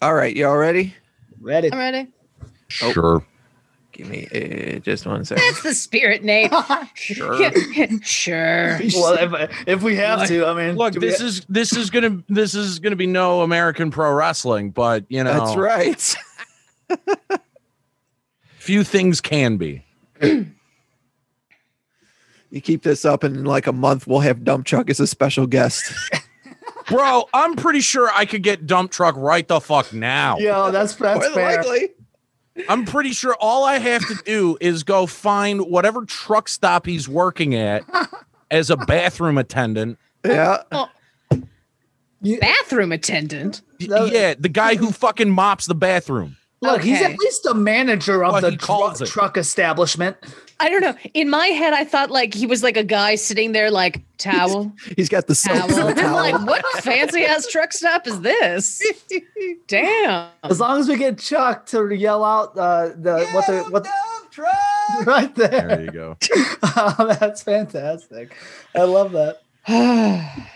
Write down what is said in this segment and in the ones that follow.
All right, you all ready? Ready. I'm ready. Oh. Sure. Give me uh, just one second. That's the spirit, Nate. Sure. sure. well, if, if we have Look- to, I mean, Look, do we- this is this is gonna this is gonna be no American pro wrestling, but you know That's right. few things can be. You keep this up, and in like a month, we'll have Dump Chuck as a special guest. Bro, I'm pretty sure I could get dump truck right the fuck now. Yo, that's that's More fair. likely. I'm pretty sure all I have to do is go find whatever truck stop he's working at as a bathroom attendant. Yeah. Bathroom attendant. No. Yeah, the guy who fucking mops the bathroom. Look, he's at least a manager of What the he tru- calls it. truck establishment. I don't know. In my head, I thought like he was like a guy sitting there, like towel, He's got the soap towel. in the I'm towel. like, what fancy ass truck stop is this? Damn. As long as we get Chuck to yell out uh, the what the what right there. There you go. Oh, that's fantastic. I love that.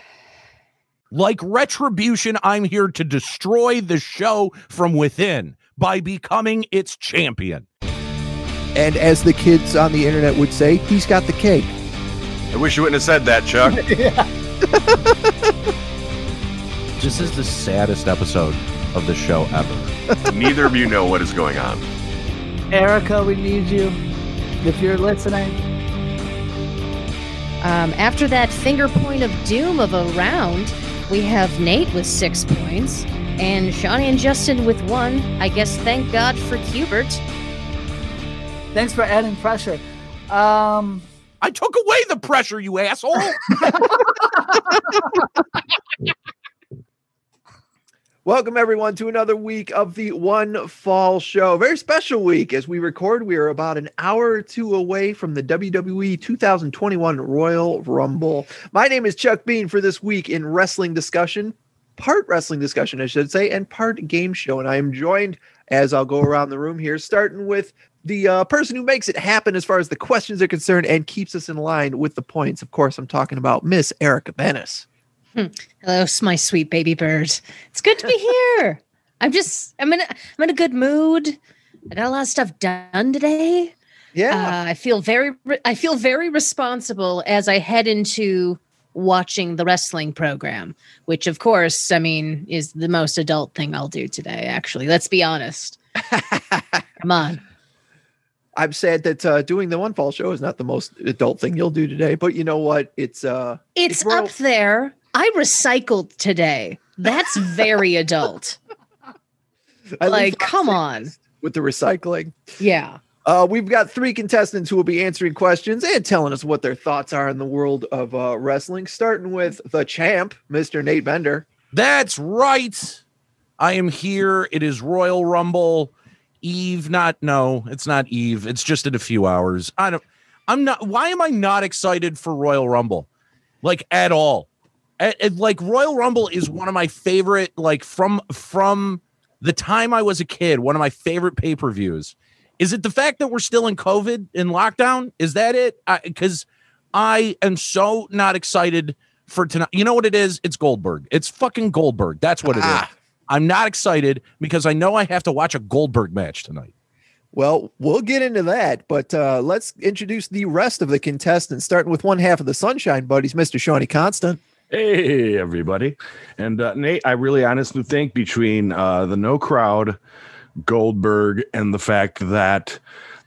Like retribution, I'm here to destroy the show from within by becoming its champion. And as the kids on the internet would say, he's got the cake. I wish you wouldn't have said that, Chuck. This is the saddest episode of the show ever. Neither of you know what is going on. Erica, we need you. If you're listening. Um, after that finger point of doom of a round, we have Nate with six points and Shonny and Justin with one. I guess thank God for Hubert. Thanks for adding pressure. Um I took away the pressure, you asshole. Welcome everyone to another week of the One Fall Show. Very special week as we record. We are about an hour or two away from the WWE 2021 Royal Rumble. My name is Chuck Bean for this week in wrestling discussion, part wrestling discussion, I should say, and part game show. And I am joined as I'll go around the room here, starting with the uh, person who makes it happen as far as the questions are concerned and keeps us in line with the points. Of course, I'm talking about Miss Erica Banas. Hello, my sweet baby bird. It's good to be here. I'm just I'm in a, I'm in a good mood. I got a lot of stuff done today. Yeah. Uh, I feel very re- I feel very responsible as I head into watching the wrestling program, which of course, I mean, is the most adult thing I'll do today. Actually, let's be honest. Come on. I'm sad that uh, doing the one fall show is not the most adult thing you'll do today, but you know what? It's uh It's It's real- up there. I recycled today. That's very adult. at Like, come on. with the recycling. Yeah. Uh, we've got three contestants who will be answering questions and telling us what their thoughts are in the world of uh, wrestling. Starting with the champ, Mr. Nate Bender. That's right. I am here. It is Royal Rumble. Eve, not no, it's not Eve. It's just in a few hours. I don't I'm not why am I not excited for Royal Rumble? Like at all. At- at- like Royal Rumble is one of my favorite, like from from the time I was a kid, one of my favorite pay-per-views. Is it the fact that we're still in COVID in lockdown? Is that it? Because I am so not excited for tonight. You know what it is? It's Goldberg. It's fucking Goldberg. That's what it is. Ah. I'm not excited because I know I have to watch a Goldberg match tonight. Well, we'll get into that, but uh, let's introduce the rest of the contestants, starting with one half of the Sunshine Buddies, Mr. Shonny Constant. Hey, everybody. And uh, Nate, I really honestly think between uh, the no crowd, Goldberg, and the fact that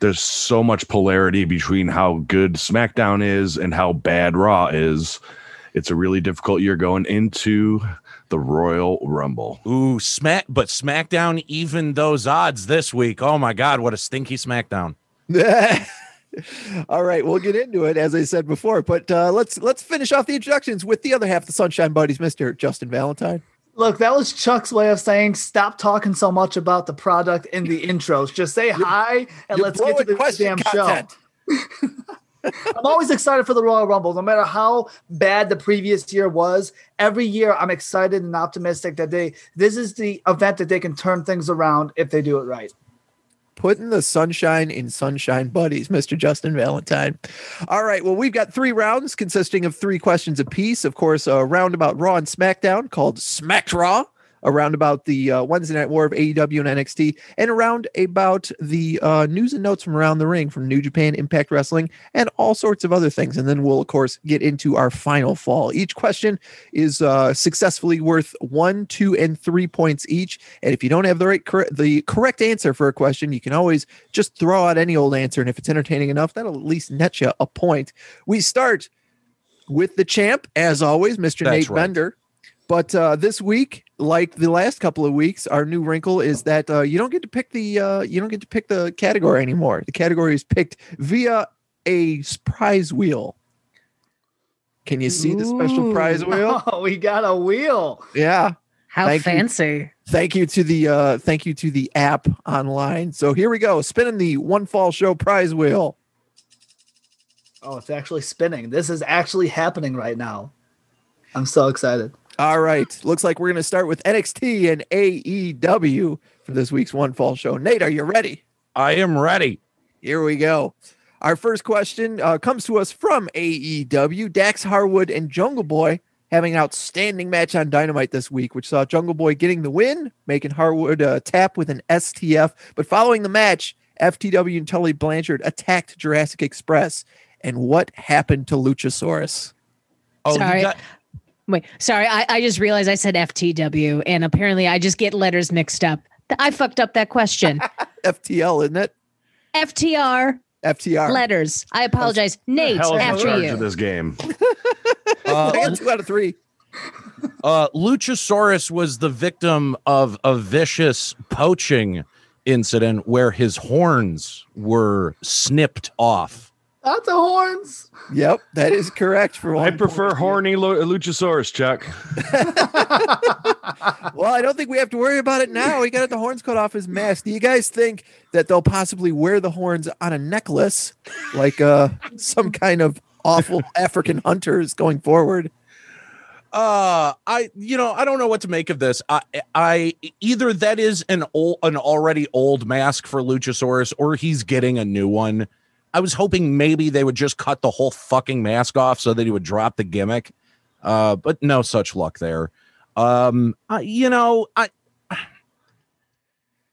there's so much polarity between how good SmackDown is and how bad Raw is, it's a really difficult year going into the Royal Rumble. Ooh, smack, but SmackDown even those odds this week. Oh my God, what a stinky SmackDown! All right, we'll get into it as I said before, but uh, let's let's finish off the introductions with the other half of the Sunshine Buddies, Mr. Justin Valentine. Look, that was Chuck's way of saying stop talking so much about the product in the intros. Just say hi and let's get to the question damn content. show. I'm always excited for the Royal Rumble, no matter how bad the previous year was. Every year, I'm excited and optimistic that they this is the event that they can turn things around if they do it right. Putting the sunshine in Sunshine Buddies, Mr. Justin Valentine. All right, well, we've got three rounds consisting of three questions apiece. Of course, a round about Raw and SmackDown called Smacked Raw. Around about the uh, Wednesday night war of AEW and NXT, and around about the uh, news and notes from around the ring from New Japan, Impact Wrestling, and all sorts of other things. And then we'll, of course, get into our final fall. Each question is uh, successfully worth one, two, and three points each. And if you don't have the right cor- the correct answer for a question, you can always just throw out any old answer. And if it's entertaining enough, that'll at least net you a point. We start with the champ, as always, Mr. That's Nate right. Bender. But uh, this week, like the last couple of weeks, our new wrinkle is that uh, you don't get to pick the uh, you don't get to pick the category anymore. The category is picked via a prize wheel. Can you see the special prize wheel? Oh, we got a wheel. Yeah. How Thank you. fancy. Thank you to the uh thank you to the app online. So here we go. Spinning the one fall show prize wheel. Oh, it's actually spinning. This is actually happening right now. I'm so excited. All right. Looks like we're gonna start with NXT and AEW for this week's one fall show. Nate, are you ready? I am ready. Here we go. Our first question uh, comes to us from AEW. Dax Harwood and Jungle Boy having an outstanding match on Dynamite this week, which saw Jungle Boy getting the win, making Harwood uh, tap with an STF. But following the match, FTW and Tully Blanchard attacked Jurassic Express. And what happened to Luchasaurus? Oh, you Sorry. got- Wait, sorry, I, I just realized I said FTW, and apparently I just get letters mixed up. I fucked up that question. FTL, isn't it? FTR FTR. letters. I apologize. Nate, Hell is after you. of this game. uh, two out of three. uh, Luchasaurus was the victim of a vicious poaching incident where his horns were snipped off. Not the horns. Yep, that is correct. For I prefer point. horny Lu- Luchasaurus, Chuck. Well, I don't think we have to worry about it now. He got the horns cut off his mask. Do you guys think that they'll possibly wear the horns on a necklace, like uh, some kind of awful African hunters going forward? Uh, I you know I don't know what to make of this. I I either that is an old an already old mask for Luchasaurus or he's getting a new one. I was hoping maybe they would just cut the whole fucking mask off so that he would drop the gimmick. Uh, but no such luck there. Um, I, you know, I,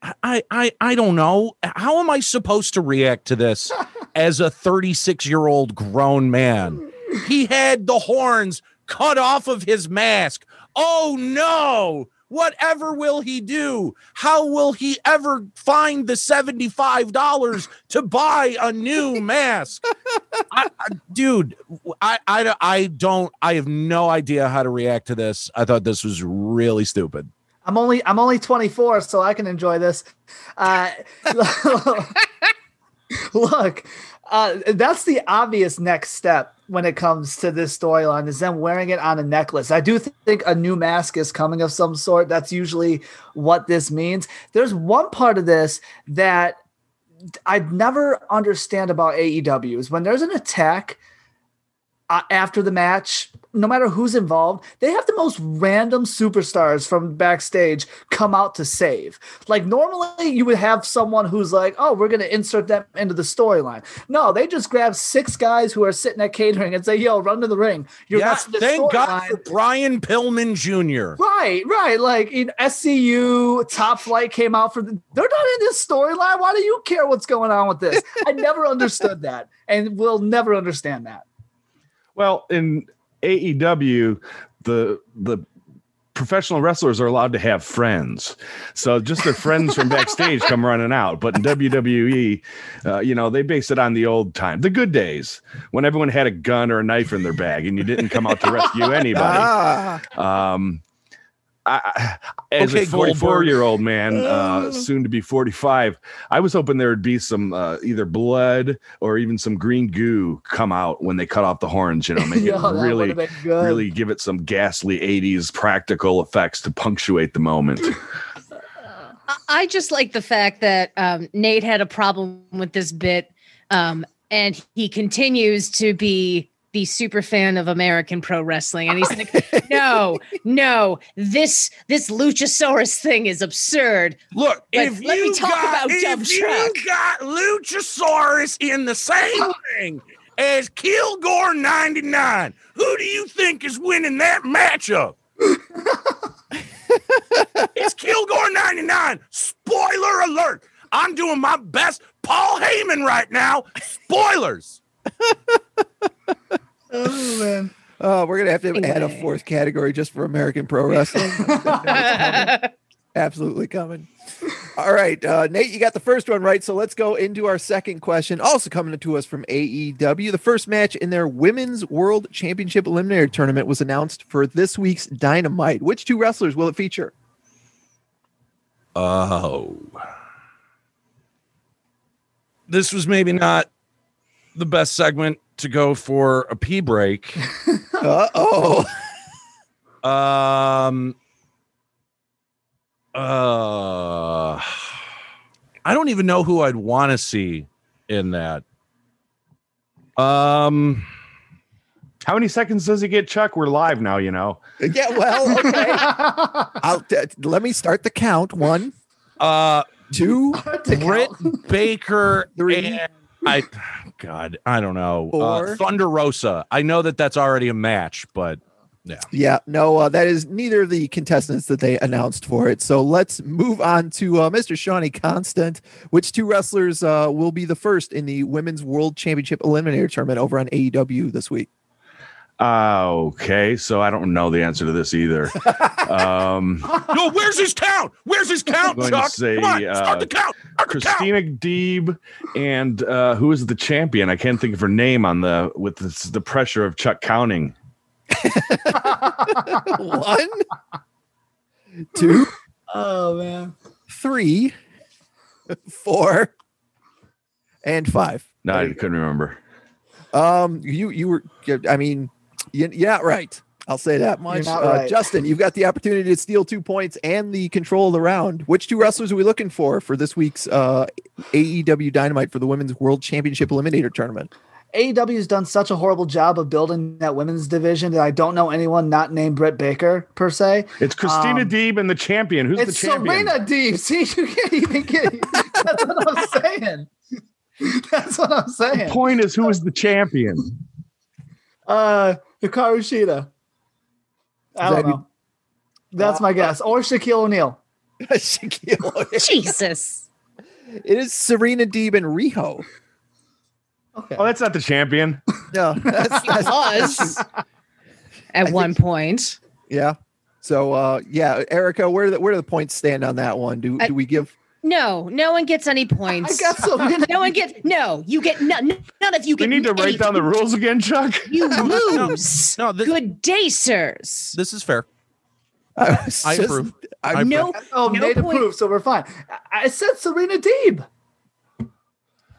I, I, I don't know. How am I supposed to react to this as a 36 year old grown man? He had the horns cut off of his mask. Oh no! Whatever will he do? How will he ever find the $75 to buy a new mask? I, I, dude, I, I, I don't, I have no idea how to react to this. I thought this was really stupid. I'm only I'm only 24, so I can enjoy this. Uh, look, uh, that's the obvious next step when it comes to this storyline is them wearing it on a necklace. I do th- think a new mask is coming of some sort. That's usually what this means. There's one part of this that I'd never understand about AEW is when there's an attack uh, after the match, no matter who's involved, they have the most random superstars from backstage come out to save. Like normally you would have someone who's like, "Oh, we're going to insert them into the storyline." No, they just grab six guys who are sitting at catering and say, "Yo, run to the ring." You're yeah, not the thank God storyline." for Brian Pillman Jr. Right, right. Like in SCU, Top Flight came out for the. They're not in this storyline. Why do you care what's going on with this? I never understood that, and will never understand that. Well, in AEW, the the professional wrestlers are allowed to have friends. So just their friends from backstage come running out. But in WWE, uh, you know, they base it on the old time, the good days when everyone had a gun or a knife in their bag and you didn't come out to rescue anybody. Ah, Um, I, I- as Okay, a 44 Goldberg. year old man, uh, soon to be 45, I was hoping there would be some uh, either blood or even some green goo come out when they cut off the horns. You know, make Yo, it really, would've been good. really give it some ghastly 80s practical effects to punctuate the moment. I- I just like the fact that um, Nate had a problem with this bit, um, and he continues to be the super fan of American pro wrestling. And he's like, no, no, this this Luchasaurus thing is absurd. Look, but if let you me talk got, about if you got Luchasaurus in the same thing as Kilgore 99, who do you think is winning that matchup? it's Kilgore 99. Spoiler alert. I'm doing my best Paul Heyman right now. Spoilers. Oh man. Uh, we're gonna have to add a fourth category just for American Pro Wrestling. Absolutely coming. All right, uh, Nate, you got the first one right. So let's go into our second question. Also coming to us from AEW. The first match in their Women's World Championship Eliminator Tournament was announced for this week's Dynamite. Which two wrestlers will it feature? Oh. This was maybe not the best segment to go for a pee break. Uh oh. Um uh I don't even know who I'd want to see in that. Um How many seconds does it get, Chuck? We're live now, you know. yeah. Well, okay. I'll t- let me start the count. One, uh two, Britt Baker Three. and I God, I don't know. Uh, Thunder Rosa. I know that that's already a match, but yeah. Yeah, no, uh, that is neither of the contestants that they announced for it. So let's move on to uh, Mr. Shonny Constant. Which two wrestlers uh, will be the first in the Women's World Championship Eliminator Tournament over on AEW this week? Uh, okay, so I don't know the answer to this either. um, no, where's his count? Where's his count, going to Chuck? say, Come on, uh, start the count. Start the count. Christina Deeb and uh, who is the champion? I can't think of her name on the with this, the pressure of Chuck counting. One, two, oh man. three, four, and five. No, I couldn't remember. Um, you you were, I mean, you, you're right. I'll say that much. Uh, right. Justin, you've got the opportunity to steal two points and the control of the round. Which two wrestlers are we looking for for this week's uh, AEW Dynamite for the Women's World Championship Eliminator Tournament? AEW has done such a horrible job of building that women's division that I don't know anyone not named Britt Baker per se. It's Christina Um, Deeb and the champion. Who's it's the champion? Serena Deeb. See, you can't even get. That's what I'm saying. That's what I'm The saying. point is, who is the champion? Uh, Hikaru Shida. I don't that- know. That's my guess. Or Shaquille O'Neal. Shaquille O'Neal. Jesus. it is Serena Deeb and Riho. Okay. Oh, that's not the champion. No, that's, He that's was at think- one point. yeah. So uh, yeah, Erica, where do the, where do the points stand on that one? Do I- do we give? No, no one gets any I points. got Serena. no one gets no. You get none. None of you We get. need to write down the rules again, Chuck. You lose. no, this, Good day, sirs. this is fair. I, was I approve. I, I No, Oh, No made point. approved, so we're fine. I, I said Serena Deeb.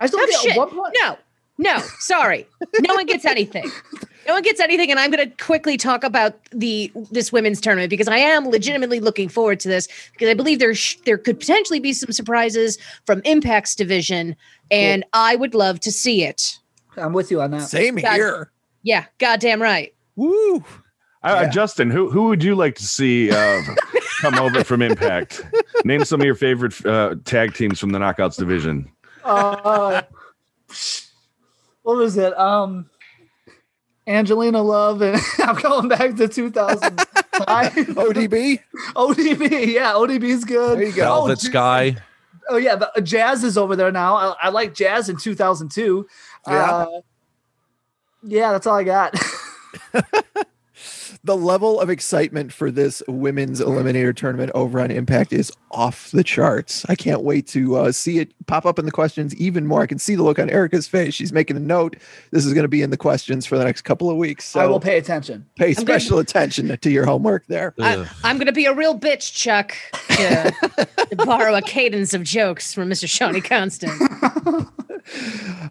I still Oh, think shit. one point. No, no, sorry. No one gets anything. No one gets anything, and I'm going to quickly talk about the this women's tournament because I am legitimately looking forward to this because I believe there sh- there could potentially be some surprises from Impact's division, and I would love to see it. I'm with you on that. Same God- here. Yeah, goddamn right. Woo! Uh, Yeah. Justin, who who would you like to see uh, come over from Impact? Name some of your favorite uh, tag teams from the Knockouts division. Uh, what was it? Um, Angelina Love, and I'm going back to 2005. ODB. ODB, yeah, ODB's good. There you go. Velvet J- Sky. Oh yeah, but Jazz is over there now. I, I like Jazz in 2002. Yeah. Uh, yeah, that's all I got. the level of excitement for this women's eliminator tournament over on Impact is off the charts. I can't wait to uh, see it pop up in the questions even more. I can see the look on Erica's face. She's making a note. This is going to be in the questions for the next couple of weeks. So I will pay attention. pay gonna- special attention to your homework there. I, I'm going to be a real bitch, Chuck, to, to borrow a cadence of jokes from Mr. Shonny Constant.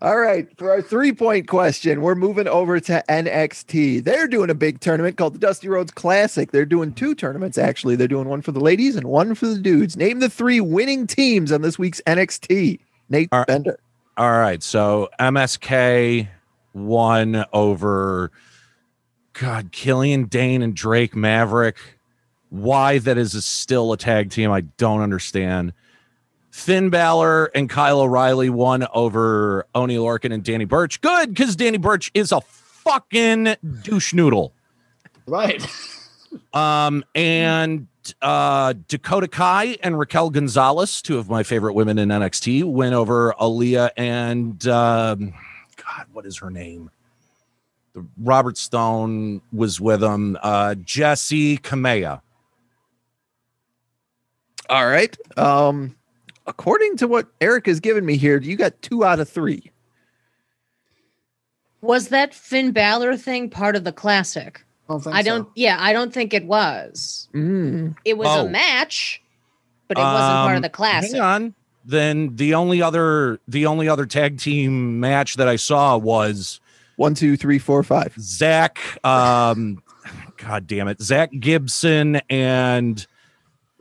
All right, for our three point question, we're moving over to NXT. They're doing a big tournament called the Dusty Rhodes Classic. They're doing two tournaments, actually. They're doing one for the ladies and one for the dudes. Name the three winning teams on this week's NXT. Nate All right. Bender. All right. So MSK won over God, Killian Dain and Drake Maverick. Why that is a still a tag team, I don't understand. Finn Balor and Kyle O'Reilly won over Oney Lorcan and Danny Birch. Good, because Danny Birch is a fucking douche noodle. Right. Um, and uh, Dakota Kai and Raquel Gonzalez, two of my favorite women in NXT, went over Aliyah and um, God, what is her name? The Robert Stone was with them. Uh, Jessi Kamea. All right. Um, according to what Eric has given me here, you got two out of three. Was that Finn Balor thing part of the classic? I don't think I don't. Yeah, I don't think it was. Mm. It was Oh. a match, but it wasn't part Um, of the classic. Hang on. Then the only other the only other tag team match that I saw was One, two, three, four, five. Zack. Um, God damn it, Zack Gibson and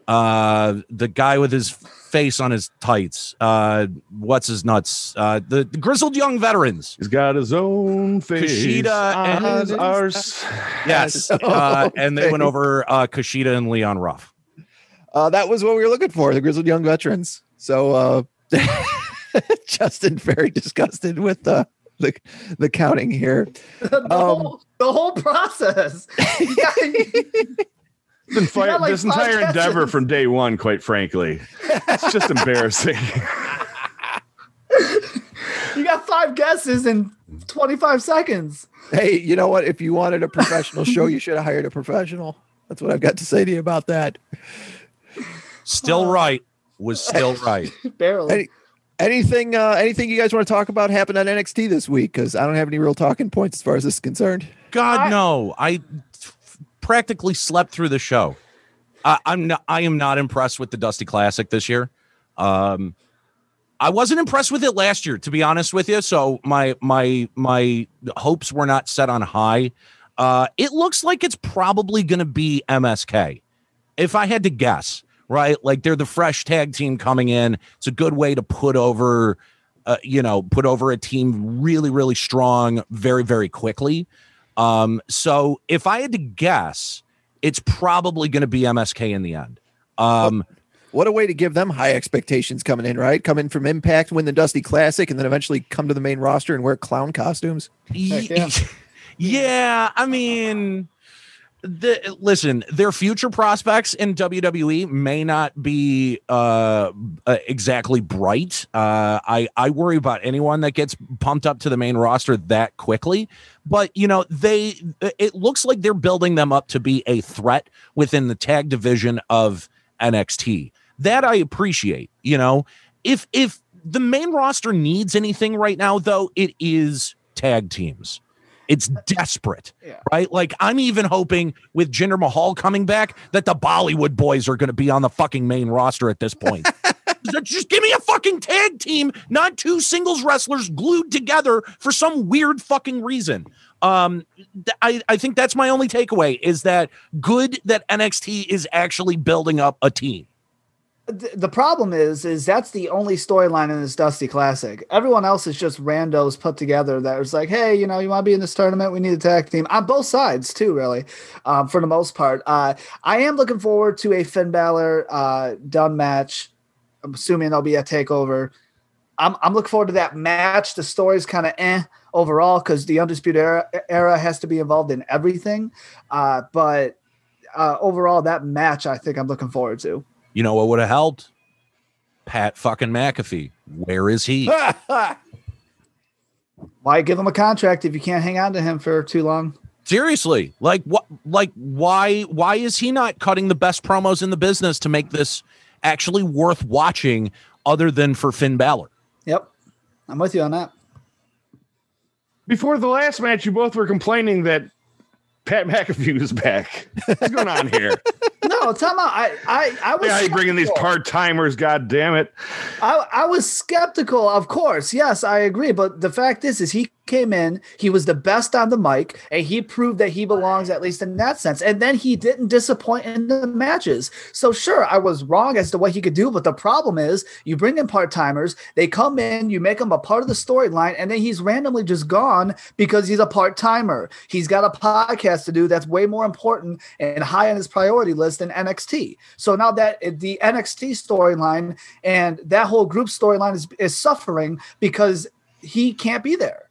uh the guy with his face on his tights. Uh, what's his nuts? Uh, the, the grizzled young veterans. He's got his own face. Kushida and- his arse. Yes, uh, and they went over uh, Kushida and Leon Ruff. Uh, that was what we were looking for, the grizzled young veterans. So uh, Justin very disgusted with the the, the counting here. the, Um, whole, the whole process. You got- Been fight- like, this five entire endeavor from day one, quite frankly. It's just embarrassing. you got five guesses in 25 seconds. Hey, you know what? If you wanted a professional show, you should have hired a professional. That's what I've got to say to you about that. Still right. Was still right. Barely. Hey, Anything uh anything you guys want to talk about happened on NXT this week? Because I don't have any real talking points as far as this is concerned. God I- no! I f- practically slept through the show. I, I'm not. I am not impressed with the Dusty Classic this year. Um, I wasn't impressed with it last year, to be honest with you. So my my my hopes were not set on high. Uh, it looks like it's probably going to be MSK. If I had to guess, right? Like they're the fresh tag team coming in. It's a good way to put over, uh, you know, put over a team really, really strong, very, very quickly. Um, so if I had to guess, it's probably going to be MSK in the end. Um, What a way to give them high expectations coming in, right? Come in from Impact, win the Dusty Classic, and then eventually come to the main roster and wear clown costumes. Yeah. yeah. I mean, the listen, their future prospects in WWE may not be uh, uh, exactly bright. Uh, I I worry about anyone that gets pumped up to the main roster that quickly. But you know, they it looks like they're building them up to be a threat within the tag division of NXT. That I appreciate. You know, if if the main roster needs anything right now, though, it is tag teams. It's desperate, Yeah. right? Like I'm even hoping with Jinder Mahal coming back that the Bollywood boys are going to be on the fucking main roster at this point. Just give me a fucking tag team, not two singles wrestlers glued together for some weird fucking reason. Um, th- I, I think that's my only takeaway is that good that NXT is actually building up a team. Th- the problem is is that's the only storyline in this dusty classic. Everyone else is just randos put together that was like hey you know you want to be in this tournament? We need a tag team. On both sides too really um, for the most part. Uh, i am looking forward to a finn Balor uh, done match. I'm assuming there'll be a takeover. I'm, I'm looking forward to that match. The story's kind of eh overall because the undisputed era, era has to be involved in everything. Uh, but uh, overall that match i think i'm looking forward to You know what would have helped? Pat fucking McAfee. Where is he? Why give him a contract if you can't hang on to him for too long? Seriously, like what? Like why? Why is he not cutting the best promos in the business to make this actually worth watching, other than for Finn Balor? Yep. I'm with you on that. Before the last match, you both were complaining that Pat McAfee was back. What's going on here? No, time out. I I, I was Yeah, you bringing these part timers? God damn it! I, I was skeptical, of course. Yes, I agree. But the fact is, is he came in, he was the best on the mic, and he proved that he belongs at least in that sense. And then he didn't disappoint in the matches. So sure, I was wrong as to what he could do. But the problem is, you bring in part timers, they come in, you make them a part of the storyline, and then he's randomly just gone because he's a part timer. He's got a podcast to do that's way more important and high on his priority list than NXT. So now that the NXT storyline and that whole group storyline is, is suffering because he can't be there.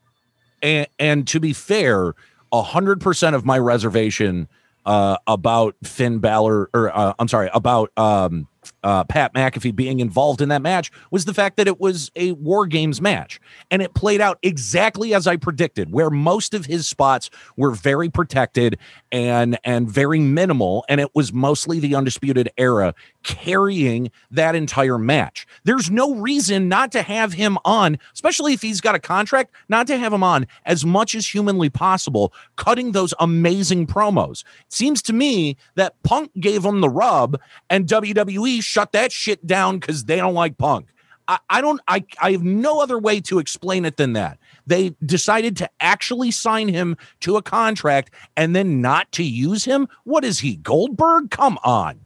And and to be fair, hundred percent of my reservation uh, about Finn Balor, or uh, I'm sorry, about um, uh, Pat McAfee being involved in that match was the fact that it was a War Games match. And it played out exactly as I predicted, where most of his spots were very protected and and very minimal. And it was mostly the Undisputed Era carrying that entire match. There's no reason not to have him on, especially if he's got a contract, not to have him on as much as humanly possible, cutting those amazing promos. It seems to me that Punk gave him the rub and WWE shut that shit down because they don't like Punk. I, I don't I, I have no other way to explain it than that. They decided to actually sign him to a contract and then not to use him. What is he, Goldberg? Come on.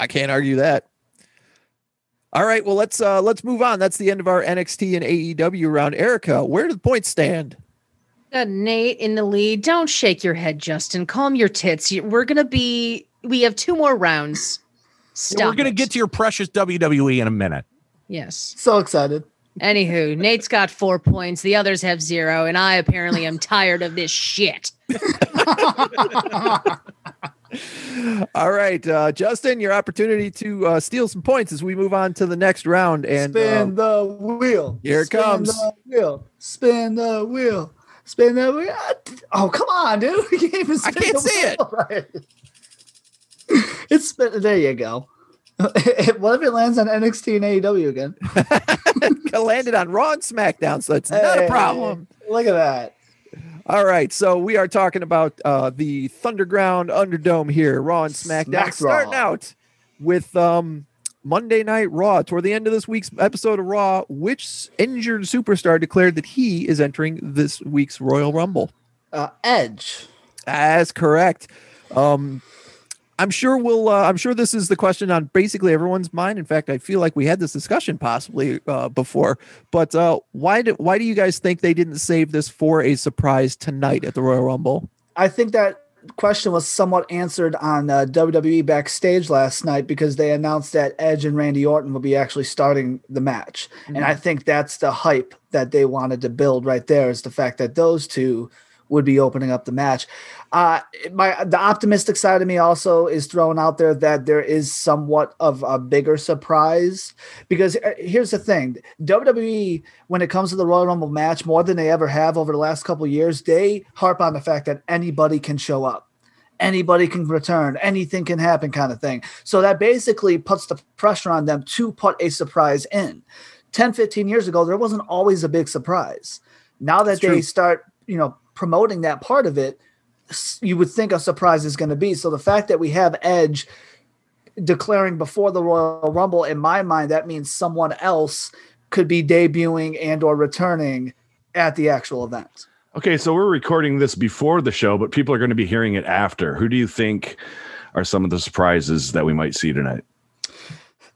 I can't argue that. All right, well let's uh let's move on. That's the end of our NXT and AEW round. Erica, where do the points stand? Got Nate in the lead. Don't shake your head, Justin. Calm your tits. We're gonna be. We have two more rounds. Stop. We're gonna it. get to your precious WWE in a minute. yes. So excited. Anywho, Nate's got four points. The others have zero, and I apparently am tired of this shit. All right, uh, Justin, your opportunity to uh, steal some points as we move on to the next round. And Spin uh, the wheel. here it Spin comes. The wheel. Spin the wheel. Spin the wheel. Oh, come on, dude. You can't even I can't the see it. right. it's spin. There you go. what if it lands on NXT and AEW again? it landed on Raw and SmackDown, so it's not a problem. Look at that. All right, so we are talking about uh, the Thunderground Underdome here, Raw and SmackDown. Smack Starting out with um, Monday Night Raw. Toward the end of this week's episode of Raw, which injured superstar declared that he is entering this week's Royal Rumble? Uh, Edge. That's correct. Um, I'm sure we'll. Uh, I'm sure this is the question on basically everyone's mind. In fact, I feel like we had this discussion possibly uh, before. But uh, why do why do you guys think they didn't save this for a surprise tonight at the Royal Rumble? I think that question was somewhat answered on uh, WWE backstage last night because they announced that Edge and Randy Orton will be actually starting the match, and I think that's the hype that they wanted to build right there is the fact that those two would be opening up the match. Uh, my the optimistic side of me also is thrown out there that there is somewhat of a bigger surprise because uh, here's the thing: WWE when it comes to the Royal Rumble match, more than they ever have over the last couple of years, they harp on the fact that anybody can show up. Anybody can return, anything can happen, kind of thing. So that basically puts the pressure on them to put a surprise in. 10, 15 years ago, there wasn't always a big surprise. Now that That's they true. start, you know, promoting that part of it, you would think a surprise is going to be. So the fact that we have Edge declaring before the Royal Rumble, in my mind, that means someone else could be debuting and or returning at the actual event. Okay, so we're recording this before the show, but people are going to be hearing it after. Who do you think are some of the surprises that we might see tonight?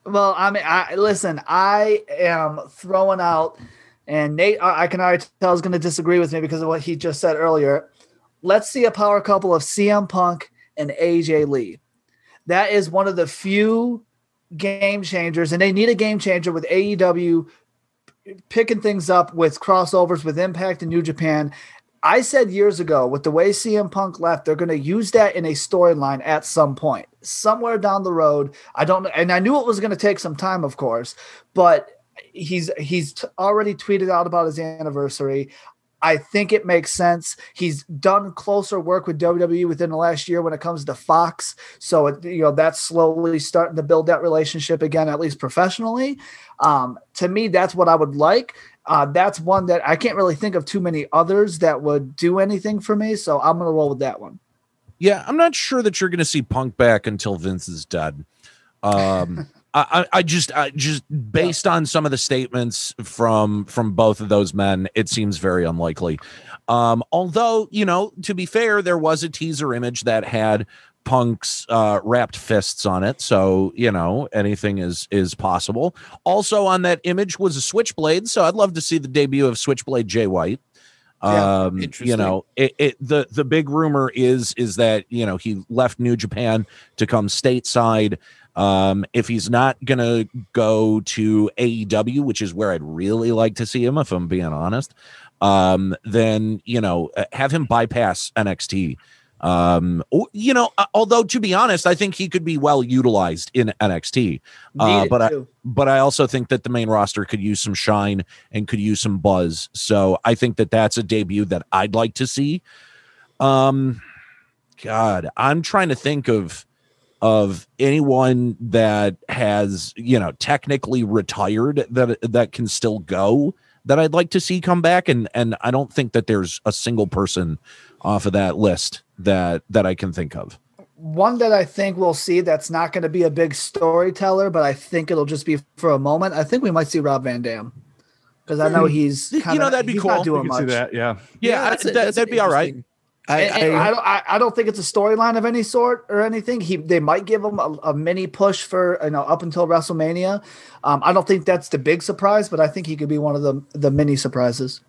Well, I mean, I listen. I am throwing out, and Nate, I, can already tell is going to disagree with me because of what he just said earlier. Let's see a power couple of CM Punk and AJ Lee. That is one of the few game changers, and they need a game changer with AEW picking things up with crossovers with Impact and New Japan. I said years ago, with the way CM Punk left, they're going to use that in a storyline at some point, somewhere down the road. I don't know, and I knew it was going to take some time, of course, but he's he's t- already tweeted out about his anniversary. I think it makes sense. He's done closer work with WWE within the last year when it comes to Fox, so it, you know that's slowly starting to build that relationship again, at least professionally. Um, to me, that's what I would like. Uh, that's one that I can't really think of too many others that would do anything for me. So I'm going to roll with that one. Yeah, I'm not sure that you're going to see Punk back until Vince is dead. Um, I, I, just, I just based on some of the statements from from both of those men, it seems very unlikely. Um, although, you know, to be fair, there was a teaser image that had Punk's uh, wrapped fists on it, so you know anything is is possible. Also, on that image was a switchblade, so I'd love to see the debut of Switchblade Jay White. Yeah, um, you know, it, it the the big rumor is is that you know he left New Japan to come stateside. Um, if he's not gonna go to AEW, which is where I'd really like to see him, if I'm being honest, um, then you know uh, have him bypass NXT. Um, you know, uh, although to be honest, I think he could be well utilized in NXT. Uh, but I- but I also think that the main roster could use some shine and could use some buzz. So I think that that's a debut that I'd like to see. Um, God, I'm trying to think of of anyone that has you know technically retired that that can still go that I'd like to see come back, and and I don't think that there's a single person off of that list that that I can think of. One that I think we'll see that's not going to be a big storyteller, but I think it'll just be for a moment. I think we might see Rob Van Dam because I know hmm. he's You know, that'd be he's cool. Not You doing much. see that. Yeah. Yeah, I- that's that, that's that'd be all right. Interesting. I, And- and I- I, don't, I, I don't think it's a storyline of any sort or anything. He they might give him a, a mini push for you know up until WrestleMania. Um, I don't think that's the big surprise, but I think he could be one of the the mini surprises.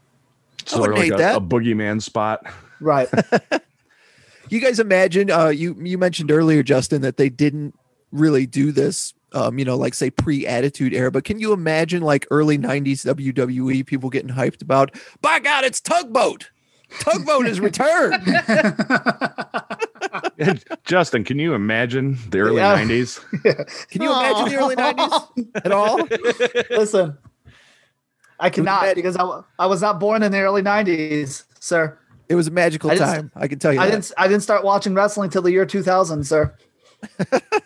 I wouldn't like hate a, that. a boogeyman spot. Right. you guys imagine uh you you mentioned earlier justin that they didn't really do this um you know like say pre-attitude era but can you imagine like early 90s wwe people getting hyped about by god it's tugboat tugboat is returned Justin, can you imagine the early Yeah. 90s? can you imagine the early 90s at all Listen, I cannot because I, I was not born in the early '90s, sir. it was a magical I didn't- time i can tell you I that. didn't I didn't start watching wrestling till the year 2000, sir.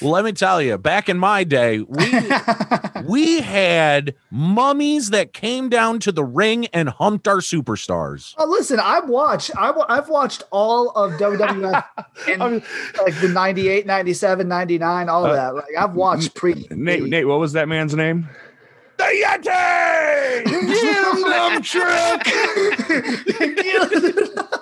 Well, let me tell you, back in my day, we we had mummies that came down to the ring and humped our superstars. Oh, listen, I've watched I, wa- I've watched all of WWF in like the 98, 97, 99, all of uh, that. Like I've watched pre Nate, Nate, what was that man's name? The Yeti!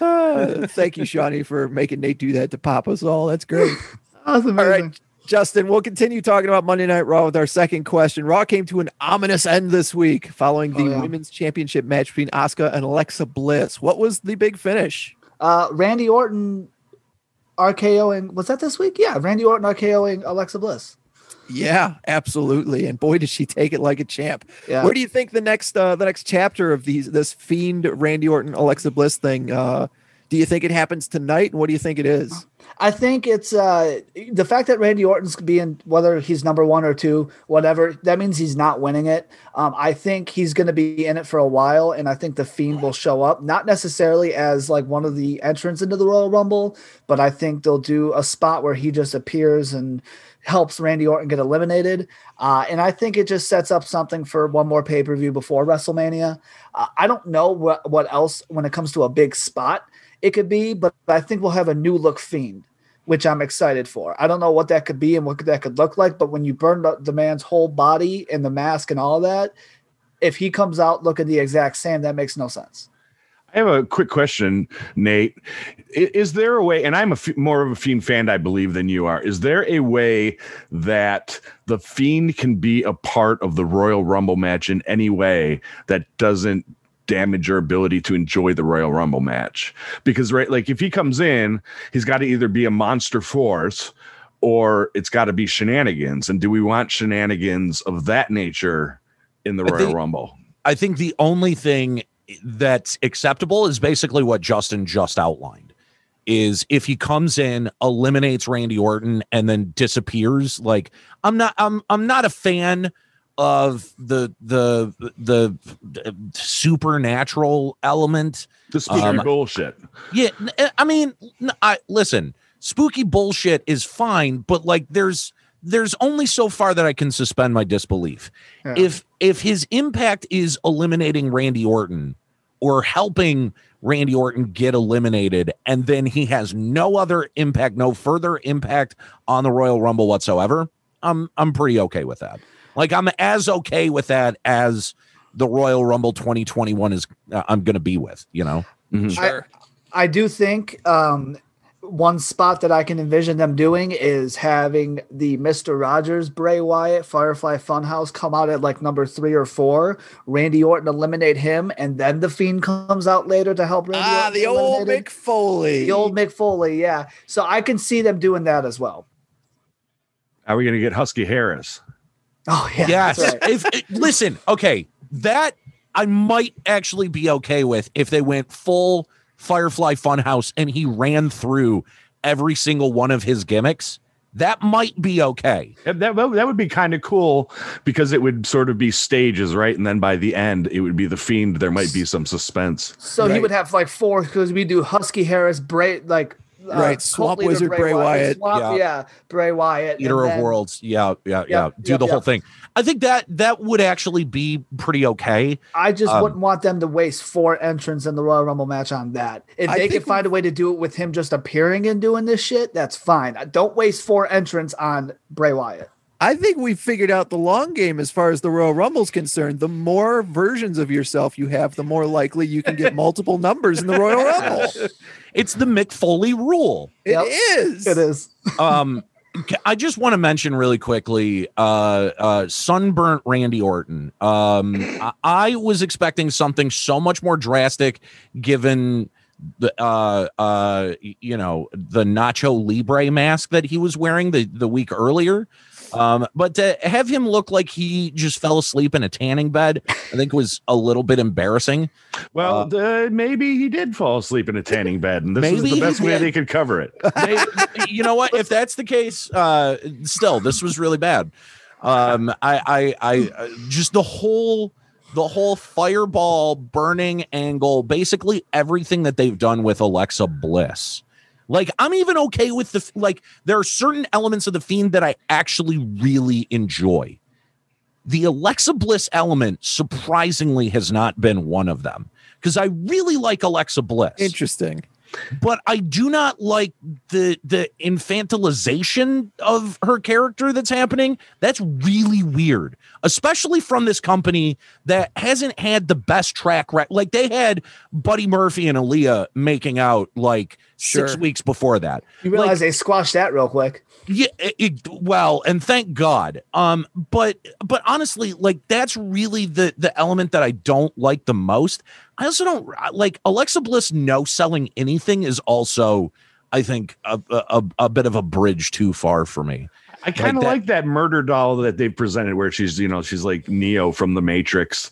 Uh, thank you shonny for making nate do that to pop us all that's great That's All right, Justin, we'll continue talking about Monday Night Raw with our second question. Raw came to an ominous end this week following the Oh, yeah. women's championship match between Asuka and Alexa Bliss. What was the big finish? Uh, Randy Orton RKOing was that this week? Yeah, Randy Orton RKOing Alexa Bliss. Yeah, absolutely. And boy, did she take it like a champ. Yeah. Where do you think the next uh, the next chapter of these this fiend Randy Orton Alexa Bliss thing? Uh, do you think it happens tonight? And what do you think it is? I think it's uh, the fact that Randy Orton's being whether he's number one or two, whatever. That means he's not winning it. Um, I think he's going to be in it for a while, and I think the Fiend will show up, not necessarily as like one of the entrants into the Royal Rumble, but I think they'll do a spot where he just appears and helps Randy Orton get eliminated. Uh, and I think it just sets up something for one more pay per view before WrestleMania. Uh, I don't know what what else when it comes to a big spot it could be, but I think we'll have a new look Fiend which I'm excited for. I don't know what that could be and what that could look like, but when you burn the, the man's whole body and the mask and all that, if he comes out looking the exact same, that makes no sense. I have a quick question, Nate. Is there a way, and I'm a f- more of a Fiend fan, I believe, than you are. Is there a way that the Fiend can be a part of the Royal Rumble match in any way that doesn't damage your ability to enjoy the Royal Rumble match? Because, right, like if he comes in, he's got to either be a monster force or it's got to be shenanigans. And do we want shenanigans of that nature in the I Royal think- Rumble? I think the only thing that's acceptable is basically what Justin just outlined. Is if he comes in, eliminates Randy Orton, and then disappears. Like I'm not, I'm, I'm not a fan of the the the, the supernatural element. The spooky Um, bullshit. Yeah, I mean, I listen. Spooky bullshit is fine, but like, there's there's only so far that I can suspend my disbelief. Yeah. If if his impact is eliminating Randy Orton or helping Randy Orton get eliminated, and then he has no other impact, no further impact on the Royal Rumble whatsoever, I'm I'm pretty okay with that. Like I'm as okay with that as the Royal Rumble 2021 is. Uh, I'm going to be with you know. Mhm. Sure. I do think um, one spot that I can envision them doing is having the Mister Rogers Bray Wyatt Firefly Funhouse come out at like number three or four. Randy Orton eliminate him, and then the Fiend comes out later to help Randy. ah, Orton the old eliminated. Mick Foley. the old Mick Foley, yeah. So I can see them doing that as well. Are we going to get Husky Harris? Oh yeah, yes. right. If listen, okay, that I might actually be okay with if they went full Firefly Funhouse and he ran through every single one of his gimmicks. That might be okay. That, that, that would be kind of cool because it would sort of be stages, right? And then by the end, it would be the fiend. There might be some suspense. So he would have like four because we do Husky Harris, Bray, like uh, Right, Swamp Wizard Bray Wyatt. Swamp, Yeah. yeah. Bray Wyatt, Eater of then- Worlds. Yeah, yeah, yeah. Yep, Do yep, the whole yep. thing. I think that that would actually be pretty okay. I just Um, wouldn't want them to waste four entrants in the Royal Rumble match on that. If I they can find a way to do it with him just appearing and doing this shit, that's fine. Don't waste four entrants on Bray Wyatt. I think we figured out the long game as far as the Royal Rumble's concerned. The more versions of yourself you have, the more likely you can get multiple numbers in the Royal Rumble. It's the Mick Foley rule. It Yep. is. It is. um I just want to mention really quickly uh uh sunburnt Randy Orton. Um I, I was expecting something so much more drastic given the uh uh you know the Nacho Libre mask that he was wearing the the week earlier. Um, but to have him look like he just fell asleep in a tanning bed, I think was a little bit embarrassing. Well, Uh, uh, maybe he did fall asleep in a tanning bed, and this is the best way they could cover it. they, you know what? If that's the case, uh, still, this was really bad. Um, I, I, I, uh, just the whole, the whole fireball burning angle, basically everything that they've done with Alexa Bliss. Like, I'm even okay with the like. There are certain elements of the fiend that I actually really enjoy. The Alexa Bliss element, surprisingly, has not been one of them because I really like Alexa Bliss Interesting. But I do not like the the infantilization of her character that's happening. That's really weird, especially from this company that hasn't had the best track record. Like they had Buddy Murphy and Aliyah making out like six weeks before that. You realize they squashed that real quick. Yeah, it, it- well, and thank God. Um, but but honestly, like that's really the the element that I don't like the most. I also don't like Alexa Bliss. No selling anything is also, I think, a a, a bit of a bridge too far for me. I kind of that- like that murder doll that they presented, where she's you know she's like Neo from the Matrix,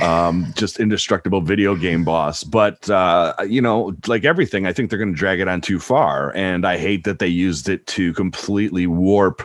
um, just indestructible video game boss. But uh, you know, like everything, I think they're going to drag it on too far, and I hate that they used it to completely warp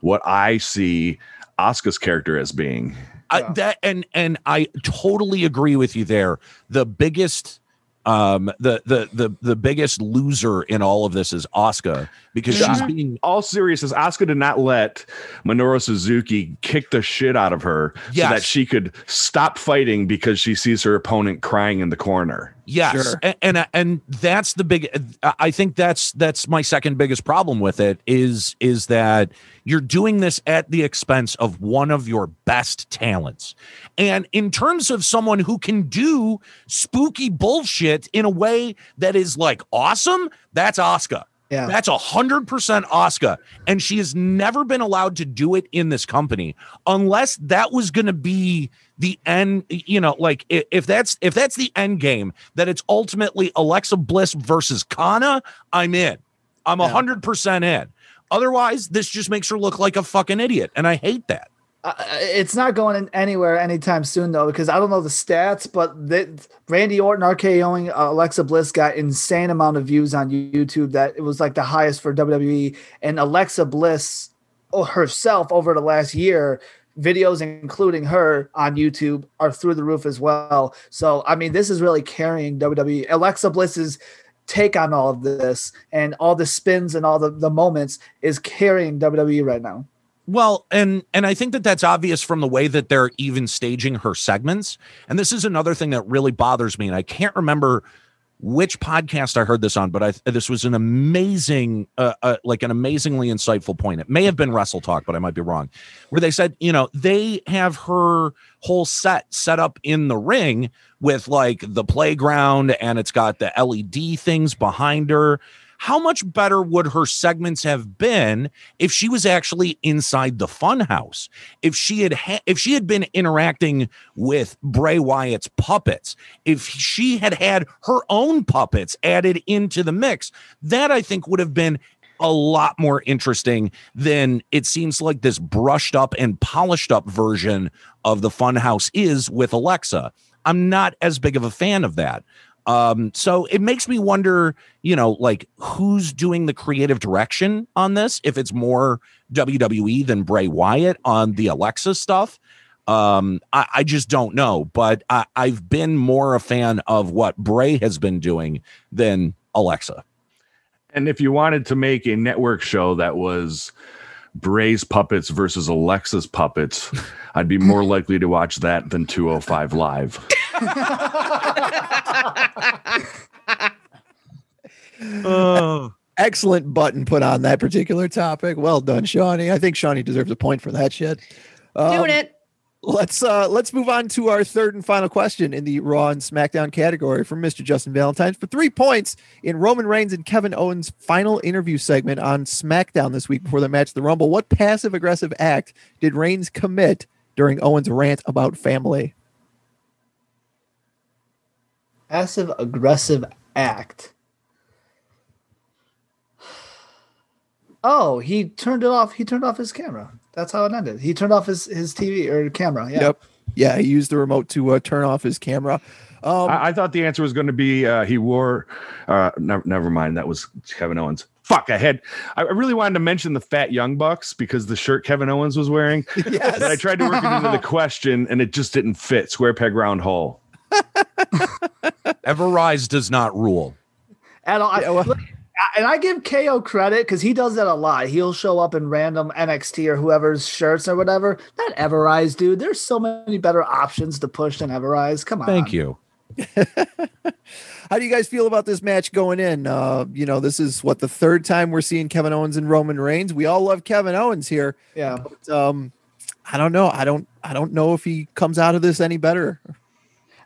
what I see Asuka's character as being. I, that and and I totally agree with you there. The biggest um the the the the biggest loser in all of this is Asuka because she's being All seriousness, Asuka did not let Minoru Suzuki kick the shit out of her so that she could stop fighting because she sees her opponent crying in the corner. Yes, Sure. a- and, uh, and that's the big. Uh, I think that's that's my second biggest problem with it is is that you're doing this at the expense of one of your best talents, and in terms of someone who can do spooky bullshit in a way that is like awesome, that's Asuka. Yeah. That's a hundred percent Asuka, and she has never been allowed to do it in this company unless that was going to be the end. You know, like if that's if that's the end game, that it's ultimately Alexa Bliss versus Kana. I'm in. I'm a Yeah. hundred percent in. Otherwise, this just makes her look like a fucking idiot, and I hate that. Uh, it's not going anywhere anytime soon though, because I don't know the stats, but Randy Orton RKOing uh, Alexa Bliss got insane amount of views on YouTube. That it was like the highest for WWE, and Alexa Bliss oh, herself over the last year. Videos, including her on YouTube, are through the roof as well. So, I mean, this is really carrying WWE. Alexa Bliss's take on all of this and all the spins and all the, the moments is carrying WWE right now. Well, and and I think that that's obvious from the way that they're even staging her segments. And this is another thing that really bothers me. And I can't remember which podcast I heard this on, but I this was an amazing, uh, uh, like an amazingly insightful point. It may have been WrestleTalk, but I might be wrong. Where they said, you know, they have her whole set set up in the ring with like the playground, and it's got the LED things behind her. How much better would her segments have been if she was actually inside the funhouse? If she had ha- if she had been interacting with Bray Wyatt's puppets, if she had had her own puppets added into the mix, that I think would have been a lot more interesting than it seems like this brushed up and polished up version of the Funhouse is with Alexa. I'm not as big of a fan of that. Um, so it makes me wonder, you know, like who's doing the creative direction on this? If it's more WWE than Bray Wyatt on the Alexa stuff. Um, I, I just don't know, but I, I've been more a fan of what Bray has been doing than Alexa. And if you wanted to make a network show that was Bray's puppets versus Alexa's puppets, I'd be more likely to watch that than 205 Live. oh. Excellent button put on that particular topic. Well done, Shonny. I think Shonny deserves a point for that shit. Um, Doing it. Let's uh let's move on to our third and final question in the Raw and SmackDown category from Mr. Justin Valentine for three points in Roman Reigns and Kevin Owens' final interview segment on SmackDown this week before the match the Rumble. What passive aggressive act did Reigns commit during Owens' rant about family? Passive aggressive act. Oh, he turned it off. He turned off his camera. That's how it ended. He turned off his his TV or camera. Yeah. Yep. Yeah, he used the remote to uh, turn off his camera. Um, I, I, thought the answer was going to be uh, he wore. Uh, never, never mind. That was Kevin Owens. Fuck, I had. I really wanted to mention the Fat Young Bucks because the shirt Kevin Owens was wearing. yes. But I tried to work it into the question and it just didn't fit. Square peg round hole. Ever-Rise does not rule. At all. Yeah, well, and I give KO credit because he does that a lot. He'll show up in random NXT or whoever's shirts or whatever. That Ever-Rise, dude. There's so many better options to push than Ever-Rise. Come on. Thank you. How do you guys feel about this match going in? Uh, you know, this is what the third time we're seeing Kevin Owens and Roman Reigns. We all love Kevin Owens here. Yeah. But, um, I don't know. I don't. I don't know if he comes out of this any better.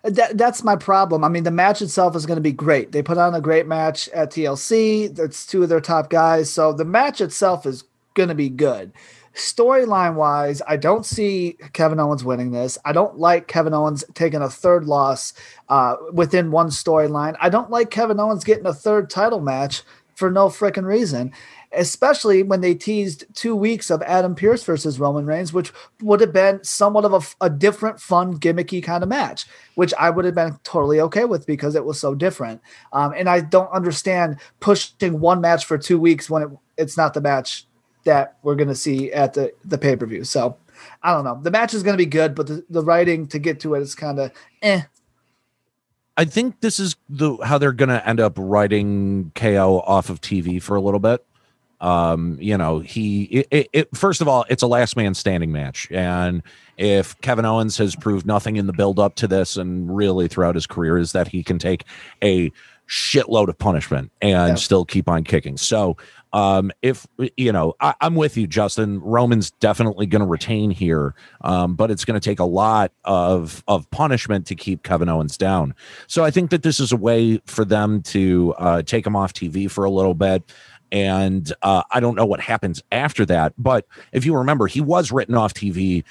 That, that's my problem. I mean, the match itself is going to be great. They put on a great match at TLC. That's two of their top guys. So the match itself is going to be good. Storyline wise, I don't see Kevin Owens winning this. I don't like Kevin Owens taking a third loss uh, within one storyline. I don't like Kevin Owens getting a third title match for no freaking reason especially when they teased two weeks of Adam Pearce versus Roman Reigns, which would have been somewhat of a, a, different, fun, gimmicky kind of match, which I would have been totally okay with because it was so different. Um, and I don't understand pushing one match for two weeks when it, it's not the match that we're going to see at the, the pay per view. So I don't know. The match is going to be good, but the, the writing to get to it is kind of eh. I think this is the how they're going to end up writing KO off of TV for a little bit um you know he it, it, it, first of all it's a last man standing match. And if kevin owens has proved nothing in the build up to this and really throughout his career is that he can take a shitload of punishment and yeah. still keep on kicking. So um if you know I, am with you justin. Roman's definitely going to retain here um but it's going to take a lot of of punishment to keep kevin owens down. So i think that this is a way for them to uh take him off tv for a little bit and uh, I don't know what happens after that. But if you remember, he was written off TV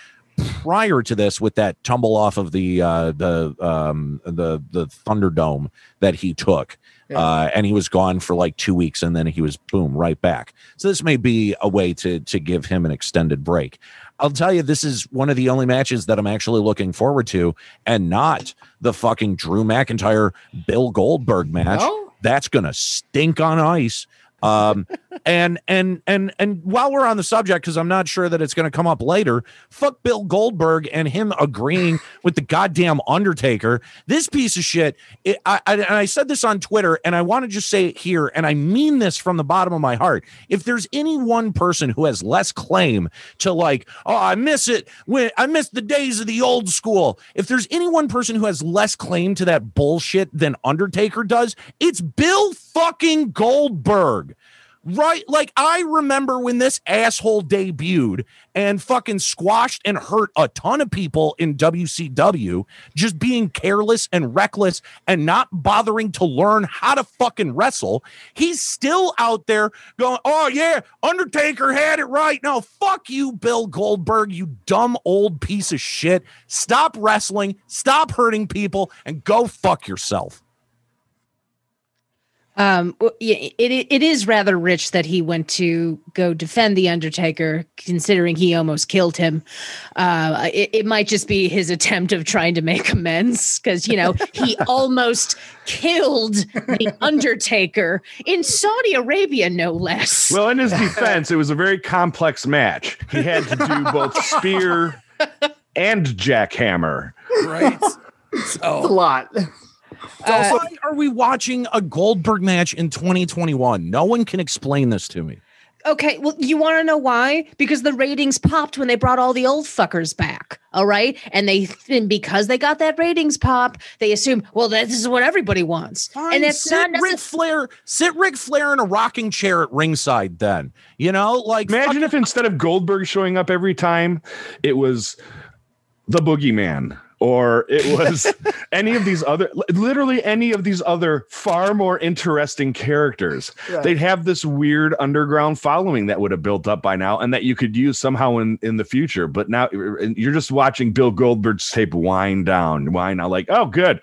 prior to this with that tumble off of the uh, the um, the the Thunderdome that he took. Yeah. Uh, and he was gone for like two weeks, and then he was boom right back. So this may be a way to to give him an extended break. I'll tell you, this is one of the only matches that I'm actually looking forward to, and not the fucking Drew McIntyre Bill Goldberg match. No? That's gonna stink on ice um and and and and while we're on the subject because i'm not sure that it's going to come up later fuck bill goldberg and him agreeing with the goddamn undertaker. This piece of shit it, I, I and i said this on twitter and i want to just say it here and i mean this from the bottom of my heart. If there's any one person who has less claim to like oh i miss it when i miss the days of the old school. If there's any one person who has less claim to that bullshit than undertaker does it's bill fucking goldberg Right. Like I remember when this asshole debuted and fucking squashed and hurt a ton of people in WCW, just being careless and reckless and not bothering to learn how to fucking wrestle. He's still out there going, oh, yeah, Undertaker had it right. No, fuck you, Bill Goldberg, you dumb old piece of shit. Stop wrestling, stop hurting people, and go fuck yourself. Um, it, it it is rather rich that he went to go defend the Undertaker, considering he almost killed him. Uh, it, it might just be his attempt of trying to make amends because you know he almost killed the Undertaker in Saudi Arabia, no less. Well, in his defense, it was a very complex match. He had to do both spear and jackhammer. Right. It's a lot. Uh, Why are we watching a Goldberg match in 2021? No one can explain this to me. Okay, well, you want to know why? Because the ratings popped when they brought all the old fuckers back. All right, and they and because they got that ratings pop, they assume, well, this is what everybody wants, Fine, and it's sit not Ric necessarily. Flair. Sit Ric Flair in a rocking chair at ringside. Then you know, like Imagine if instead of Goldberg showing up every time, it was the boogeyman or it was any of these other literally any of these other far more interesting characters Right. they'd have this weird underground following that would have built up by now and that you could use somehow in in the future but now you're just watching bill goldberg's tape wind down wind out like oh good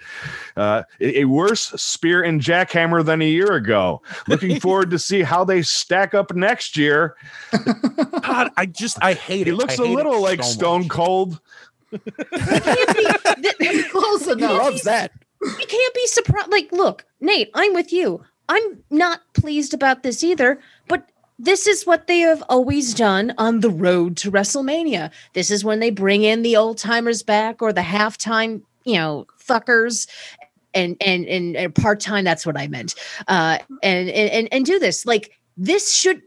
uh, a, a worse spear and jackhammer than a year ago looking forward to see how they stack up next year God, I just I hate he it. looks a little like so stone much. cold Close he enough. loves that. we can't be surprised. Like, look, Nate, I'm with you. I'm not pleased about this either, but this is what they have always done on the road to WrestleMania. This is when they bring in the old timers back or the halftime, you know, fuckers. And and and, and part time, that's what I meant. Uh, and, and and do this like this should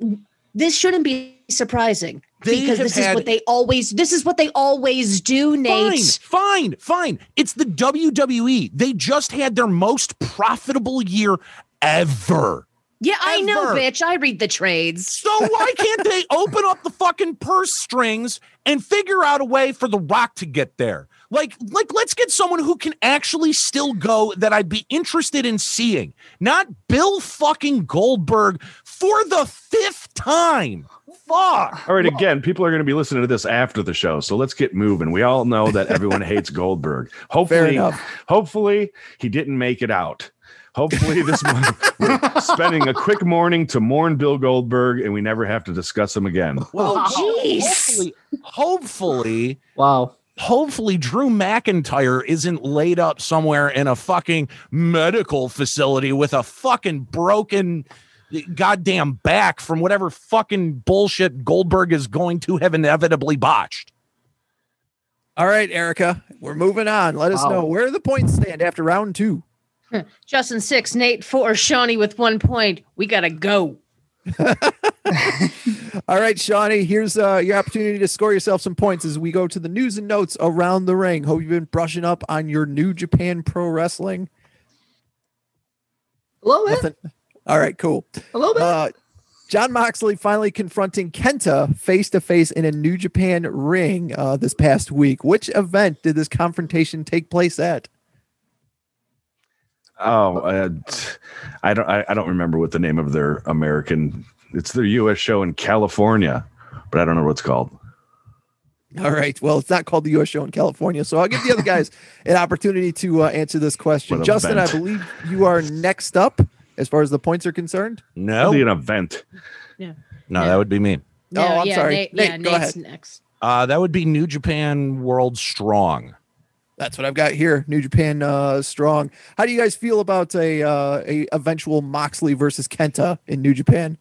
this shouldn't be surprising They because this is what they always this is what they always do, Nate. Fine, fine, fine. It's the WWE. They just had their most profitable year ever. Yeah, I know, bitch. I read the trades. So why can't they open up the fucking purse strings and figure out a way for the rock to get there? Like, like let's get someone who can actually still go that I'd be interested in seeing. Not Bill fucking Goldberg for the fifth time. Fuck. All right, again, people are going to be listening to this after the show, so let's get moving. We all know that everyone hates Goldberg. Hopefully, enough. hopefully he didn't make it out. Hopefully, this month we're spending a quick morning to mourn Bill Goldberg, and we never have to discuss him again. Well, Oh, jeez. hopefully, hopefully, Wow. hopefully Drew McIntyre isn't laid up somewhere in a fucking medical facility with a fucking broken goddamn back from whatever fucking bullshit Goldberg is going to have inevitably botched. All right, Erica, we're moving on. Let us Wow. know where the points stand after round two. Justin six, Nate four, Shonny with one point. We gotta go. All right, Shonny, here's uh, your opportunity to score yourself some points as we go to the news and notes around the ring. Hope you've been brushing up on your New Japan Pro Wrestling. A little bit. Nothing. All right, cool. A little bit. Uh, Jon Moxley finally confronting Kenta face to face in a New Japan ring uh, this past week. Which event did this confrontation take place at? Oh, uh, I don't, I, I don't remember what the name of their American. It's their U.S. show in California, but I don't know what it's called. All right. Well, it's not called the U.S. show in California, so I'll give the other guys an opportunity to uh, answer this question. What Justin, I believe you are next up as far as the points are concerned. No, Be an event. Yeah. No, that would be me. Oh, I'm sorry. Nate, Nate, yeah, go Nate's ahead. next. Uh, that would be New Japan World Strong. That's what I've got here. New Japan uh, strong. How do you guys feel about a uh, a eventual Moxley versus Kenta in New Japan?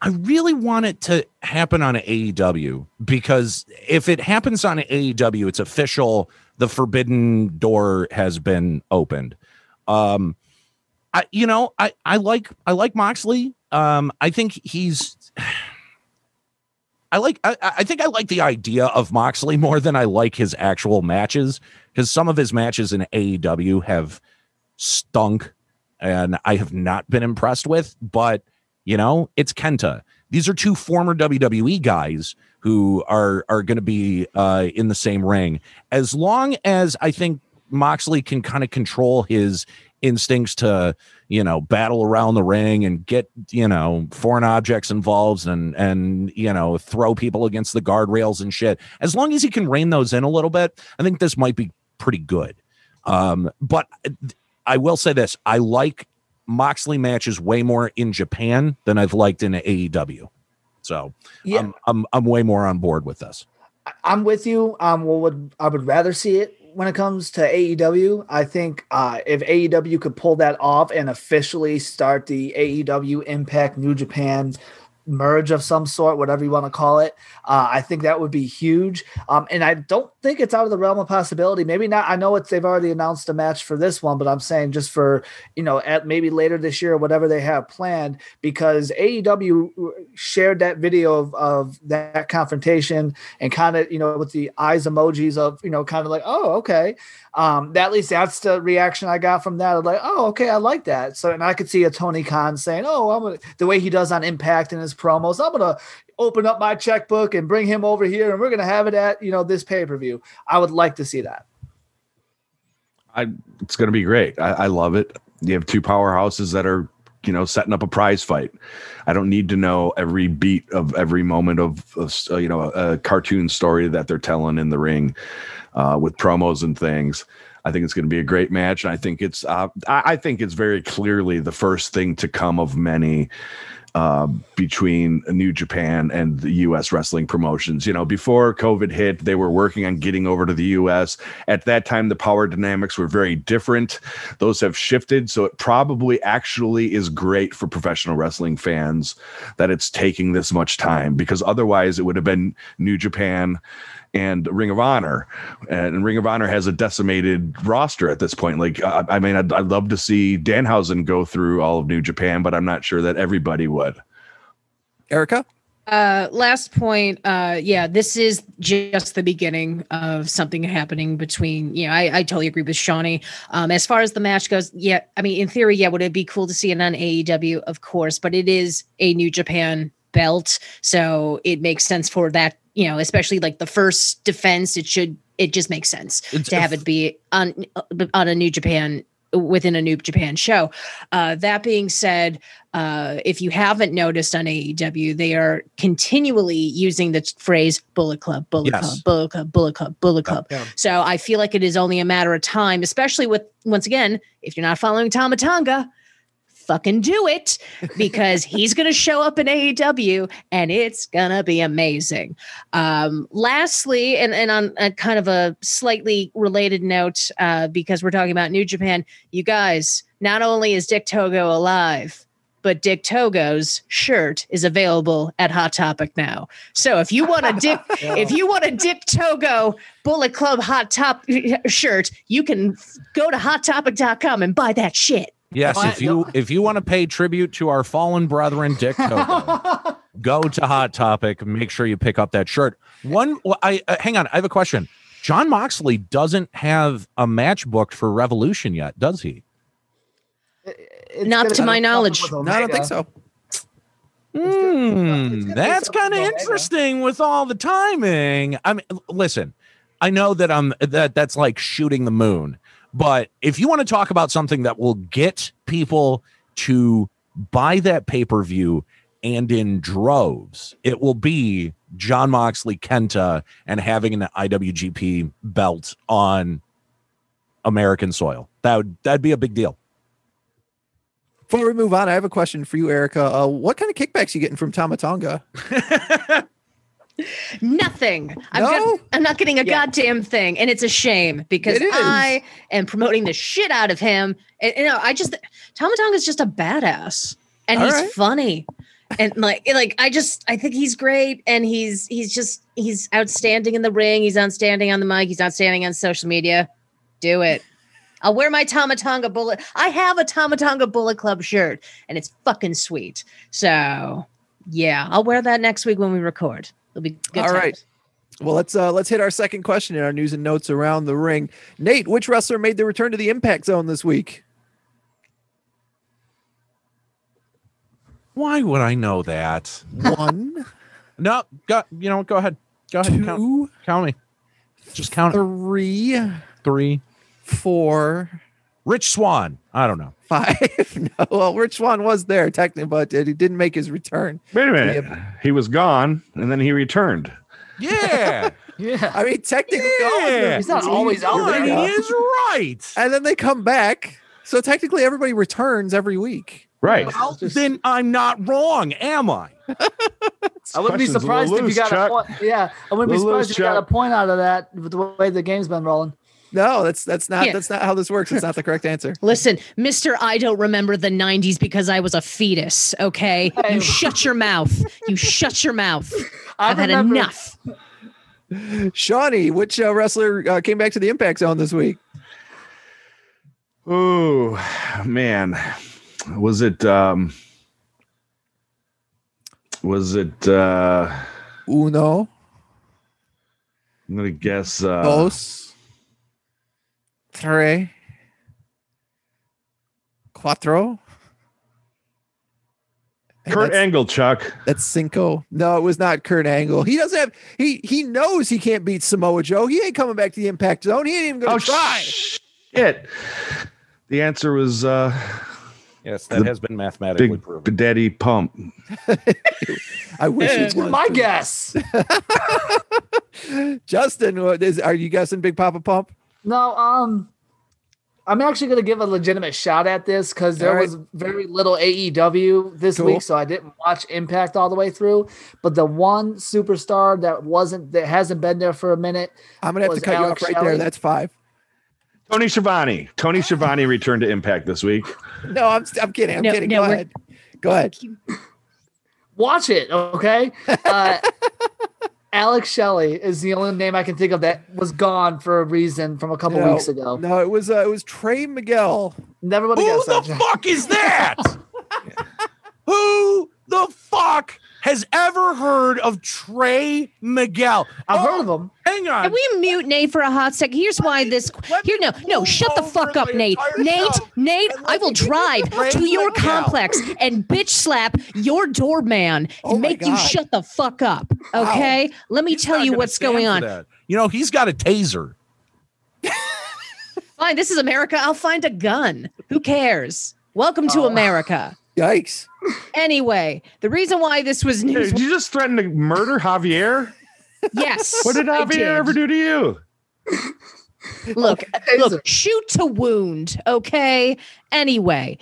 I really want it to happen on AEW because if it happens on AEW, it's official. The forbidden door has been opened. Um, I, you know, I, I like, I like Moxley. Um, I think he's, I like, I, I think I like the idea of Moxley more than I like his actual matches because some of his matches in AEW have stunk and I have not been impressed with, but you know, it's Kenta. These are two former WWE guys who are are going to be uh, in the same ring. As long as I think Moxley can kind of control his instincts to, you know, battle around the ring and get, you know, foreign objects involved and and you know, throw people against the guardrails and shit. As long as he can rein those in a little bit, I think this might be pretty good. Um, but I will say this: I like Moxley matches way more in Japan than I've liked in AEW. So Yeah. I'm, I'm I'm way more on board with this. I'm with you. Um, well, would I would rather see it when it comes to AEW. I think uh, if AEW could pull that off and officially start the AEW Impact New Japan merge of some sort, whatever you want to call it, uh, I think that would be huge. Um, and I don't think it's out of the realm of possibility. Maybe not. I know it's they've already announced a match for this one, but I'm saying just for you know at maybe later this year, or whatever they have planned, because AEW shared that video of, of that confrontation and kind of you know with the eyes emojis of you know kind of like oh okay um that, at least that's the reaction i got from that of like oh okay i like that so and i could see a tony khan saying oh i'm gonna the way he does on impact in his promos i'm gonna open up my checkbook and bring him over here and we're gonna have it at you know this pay-per-view i would like to see that I, it's to be great. I, I love it. You have two powerhouses that are, you know, setting up a prize fight. I don't need to know every beat of every moment of, of uh, you know, a, a cartoon story that they're telling in the ring uh, with promos and things. I think it's going to be a great match, and I think it's, uh, I, I think it's very clearly the first thing to come of many uh, between New Japan and the U.S. wrestling promotions. You know, before COVID hit, they were working on getting over to the U.S. At that time, the power dynamics were very different. Those have shifted, so it probably actually is great for professional wrestling fans that it's taking this much time because otherwise it would have been New Japan and Ring of Honor, and Ring of Honor has a decimated roster at this point. Like, I, I mean, I'd, I'd love to see Danhausen go through all of New Japan, but I'm not sure that everybody would. Erica? Uh, last point. Uh, yeah, this is just the beginning of something happening between. You know, I, I totally agree with Shonny. Um, as far as the match goes, yeah, I mean, in theory, yeah, would it be cool to see it on AEW? Of course, but it is a New Japan belt, so it makes sense for that. You know, especially like the first defense, it should it just makes sense It's- to have it be on on a New Japan within a New Japan show. Uh, that being said, uh, if you haven't noticed on AEW, they are continually using the phrase "Bullet Club," "Bullet Yes. Club," "Bullet Club," "Bullet Club," "Bullet Club." Yeah. So I feel like it is only a matter of time, especially with once again, if you're not following Tama Tonga, fucking do it because he's going to show up in AEW and it's going to be amazing. Um, lastly, and, and on a kind of a slightly related note, uh, because we're talking about New Japan, you guys, not only is Dick Togo alive, but Dick Togo's shirt is available at Hot Topic now. So if you want a Dick, if you want a Dick Togo Bullet Club Hot Top shirt, you can go to hottopic.com and buy that shit. Yes, Why- if you if you want to pay tribute to our fallen brethren, Dick Togo, go to Hot Topic. Make sure you pick up that shirt. One, well, I uh, hang on. I have a question. Jon Moxley doesn't have a match booked for Revolution yet, does he? It's Not gonna to my knowledge. No, I don't think so. gonna- Hmm, that's kind of interesting with all the timing. I mean, listen, I know that I'm that that's like shooting the moon, but if you want to talk about something that will get people to buy that pay per view and in droves, it will be Jon Moxley Kenta and having an IWGP belt on American soil. That would that'd be a big deal. Before we move on, I have a question for you, Erica. Uh, what kind of kickbacks you getting from Tama Tonga? Nothing. I'm, No? I'm not getting a Yeah. goddamn thing, and it's a shame because I am promoting the shit out of him. And you know, I just Tama Tonga is just a badass, and All he's right. funny, and like like I just I think he's great, and he's he's just he's outstanding in the ring. He's outstanding on the mic. He's outstanding on social media. Do it. I'll wear my Tama Tonga bullet. I have a Tama Tonga Bullet Club shirt, and it's fucking sweet. So yeah, I'll wear that next week when we record. It'll be good. All right. times. Well, let's uh, let's hit our second question in our news and notes around the ring. Nate, which wrestler made the return to the Impact Zone this week? Why would I know that? One, No, go. You know, go ahead. Go ahead. Count, two, count me. Just count three, three. four, Rich Swann. I don't know. five. no, well, Rich Swann was there technically, but uh, he didn't make his return. Wait a minute. He was gone and then he returned. Yeah, Yeah. I mean, technically, all of Yeah. He's not always out there. right. he is right. And then they come back So technically, everybody returns every week. Right. Well, then I'm not wrong, am I? I wouldn't be Question's a surprised if you got Chuck. a point. Yeah, I wouldn't be surprised loose, if you got a point out of that with the way the game's been rolling. No, that's that's not Yeah. that's not how this works. It's not the correct answer. Listen, Mr. I don't remember the 90s because I was a fetus, okay? Hey. You shut your mouth. You shut your mouth. I I've had remember- enough. Shonny, which uh, wrestler uh, came back to the Impact Zone this week? Oh man. Was it um was it uh Uno, I'm gonna guess uh dos, tres, cuatro. And Kurt Angle, Chuck. that's cinco. No, it was not Kurt Angle. He doesn't have. He he knows he can't beat Samoa Joe. He ain't coming back to the Impact Zone. He ain't even going Oh to try. shit. The answer was uh Yes, that has been mathematically Big proven. Daddy Pump. I wish it was. my guess. Justin, what is, are you guessing Big Papa Pump? No, um, I'm actually going to give a legitimate shot at this because there All right. was very little AEW this Cool. week, so I didn't watch Impact all the way through. But the one superstar that wasn't that hasn't been there for a minute, I'm gonna have to Was cut you off right Shelley? there. That's five. Tony Schiavone. Tony Schiavone returned to Impact this week. No, I'm I'm kidding. I'm No, kidding. no, Go ahead. Go ahead. watch it, okay? Uh, Alex Shelley is the only name I can think of that was gone for a reason from a couple No, weeks ago. No, it was uh, it was Trey Miguel. Never would have Who guessed that. the Jack. fuck is that? Who the fuck has ever heard of Trey Miguel? I've Oh, heard of him. Hang on. Can we mute Nate for a hot second? Here's why this. Let Here, no, no, shut the fuck up, Nate. Nate, Nate, I will me give you drive to your Miguel. complex and bitch slap your doorman Oh and my make you shut the fuck up. Okay? Let me He's tell you what's going on. that. You know, he's got a taser. Fine, this is America. I'll find a gun. Who cares? Welcome to Oh. America. Yikes. Anyway, the reason why this was Hey, news. did you just threaten to murder Javier? yes. What did I Javier ever do to you? Look, look, shoot to wound. Okay. Anyway,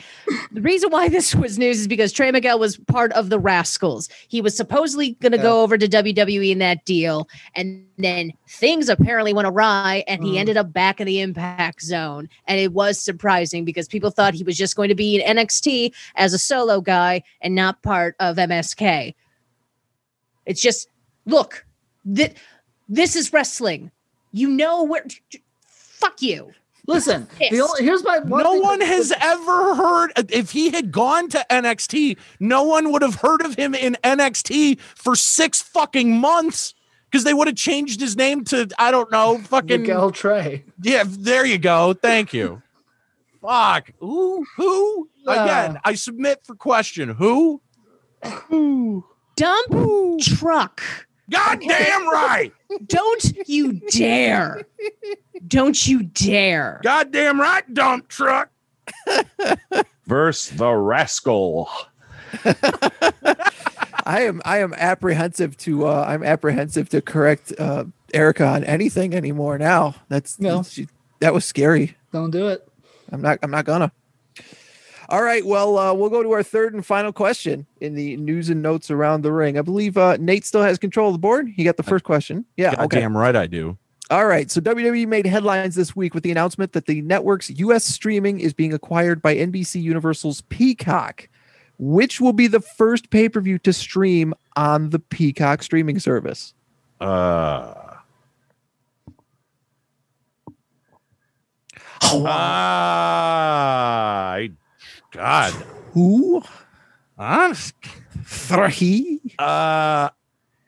the reason why this was news is because Trey Miguel was part of the Rascals. He was supposedly going to go over to WWE in that deal, and then things apparently went awry, and he Mm. ended up back in the Impact Zone. And it was surprising because people thought he was just going to be in NXT as a solo guy and not part of MSK. It's just look, th- this is wrestling. You know where. Fuck you. Listen, the only, here's my no thing one that- has ever heard if he had gone to NXT, no one would have heard of him in NXT for six fucking months because they would have changed his name to I don't know, fucking Miguel Trey. yeah. There you go. Thank you. Fuck. Who? Who? Again, Uh. I submit for question. Who? Who? Dump truck. Goddamn right. Don't you dare. Don't you dare. God damn right. Dump truck. Verse the rascal. I am I am apprehensive to uh I'm apprehensive to correct uh Erica on anything anymore now. That's No. she, that was scary. Don't do it. I'm not I'm not gonna. All right, well, uh, we'll go to our third and final question in the news and notes around the ring. I believe uh, Nate still has control of the board. He got the first question. Yeah. Okay. Goddamn right I do. All right. So WWE made headlines this week with the announcement that the network's U.S. streaming is being acquired by NBC Universal's Peacock, which will be the first pay per view to stream on the Peacock streaming service. Uh. I God. Who? Honest. Three? Uh,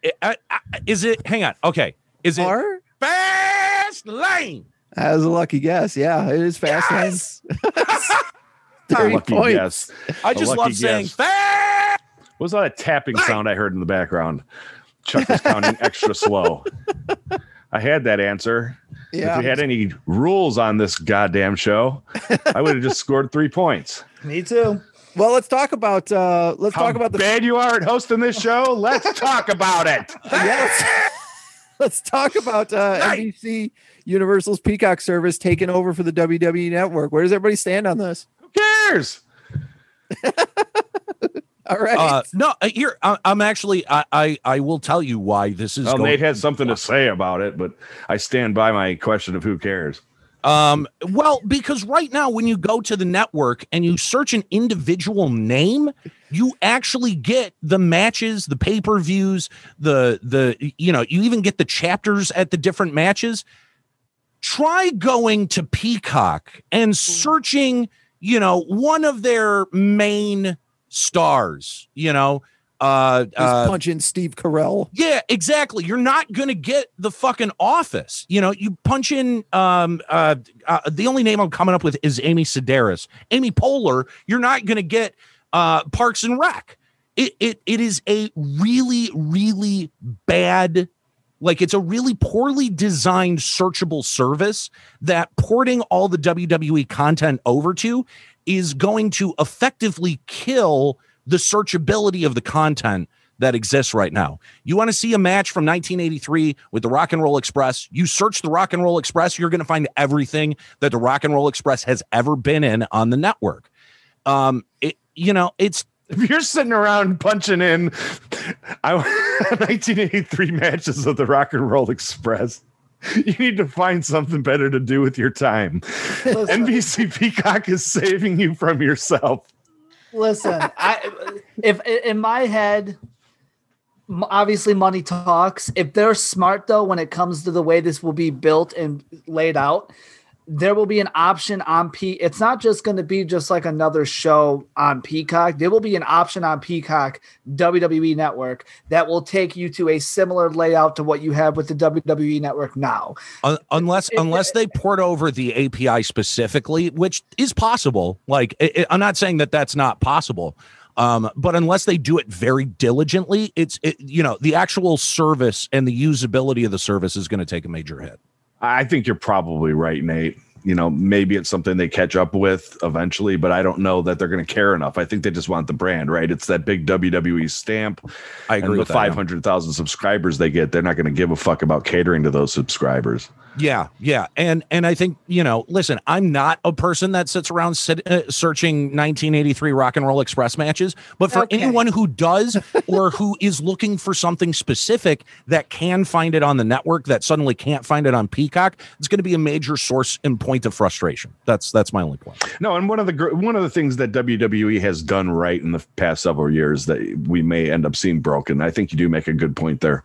i- I- I- is it? Hang on. Okay. Is it Are? Fast Lane? That was a lucky guess. Yeah, it is fast Yes! lanes. 30 Lucky points. guess. I just lucky love saying fast. What was that a tapping Right. sound I heard in the background? Chuck was counting extra slow. I had that answer. Yeah. If we had any rules on this goddamn show, I would have just scored three points. Me too. well, let's talk about uh let's How talk about the bad you are at hosting this show. Let's talk about it. yes. let's talk about uh, Right. NBC Universal's Peacock service taking over for the WWE Network. Where does everybody stand on this? Who cares? All right. Uh, no, uh, here I, I'm actually. I, I I will tell you why this is. Well, going- Nate has something to say about it, but I stand by my question of who cares. Um, well, because right now, when you go to the network and you search an individual name, you actually get the matches, the pay per views, the the you know, you even get the chapters at the different matches. Try going to Peacock and searching, you know, one of their main stars. You know, uh, uh punch in Steve Carell. yeah, exactly. You're not going to get the fucking office. You know, you punch in um uh, uh the only name I'm coming up with is Amy Sedaris. Amy Poehler, you're not going to get uh Parks and Rec. It it it is a really really bad like it's a really poorly designed searchable service that porting all the WWE content over to is going to effectively kill the searchability of the content that exists right now. You want to see a match from 1983 with the Rock and Roll Express? You search the Rock and Roll Express, you're going to find everything that the Rock and Roll Express has ever been in on the network. Um, it, you know, it's If you're sitting around punching in I, 1983 matches of the Rock and Roll Express, you need to find something better to do with your time. Listen, NBC Peacock is saving you from yourself. listen I, if in my head obviously money talks if they're smart though when it comes to the way this will be built and laid out there will be an option on P. It's not just going to be just like another show on Peacock. There will be an option on Peacock WWE Network that will take you to a similar layout to what you have with the WWE Network now. Un- unless unless they port over the API specifically, which is possible. Like i i- I'm not saying that that's not possible, um, but unless they do it very diligently, it's it, you know the actual service and the usability of the service is going to take a major hit. I think you're probably right, Nate. You know, maybe it's something they catch up with eventually, but I don't know that they're going to care enough. I think they just want the brand, right? It's that big WWE stamp. I agree and the with that, yeah. 500,000 subscribers they get, they're not going to give a fuck about catering to those subscribers. Yeah, yeah, and and I think you know. Listen, I'm not a person that sits around sit, uh, searching 1983 Rock and Roll Express matches, but for Okay. anyone who does or who is looking for something specific that can find it on the network that suddenly can't find it on Peacock, it's going to be a major source and point of frustration. That's that's my only point. No, and one of the one of the things that WWE has done right in the past several years that we may end up seeing broken. I think you do make a good point there.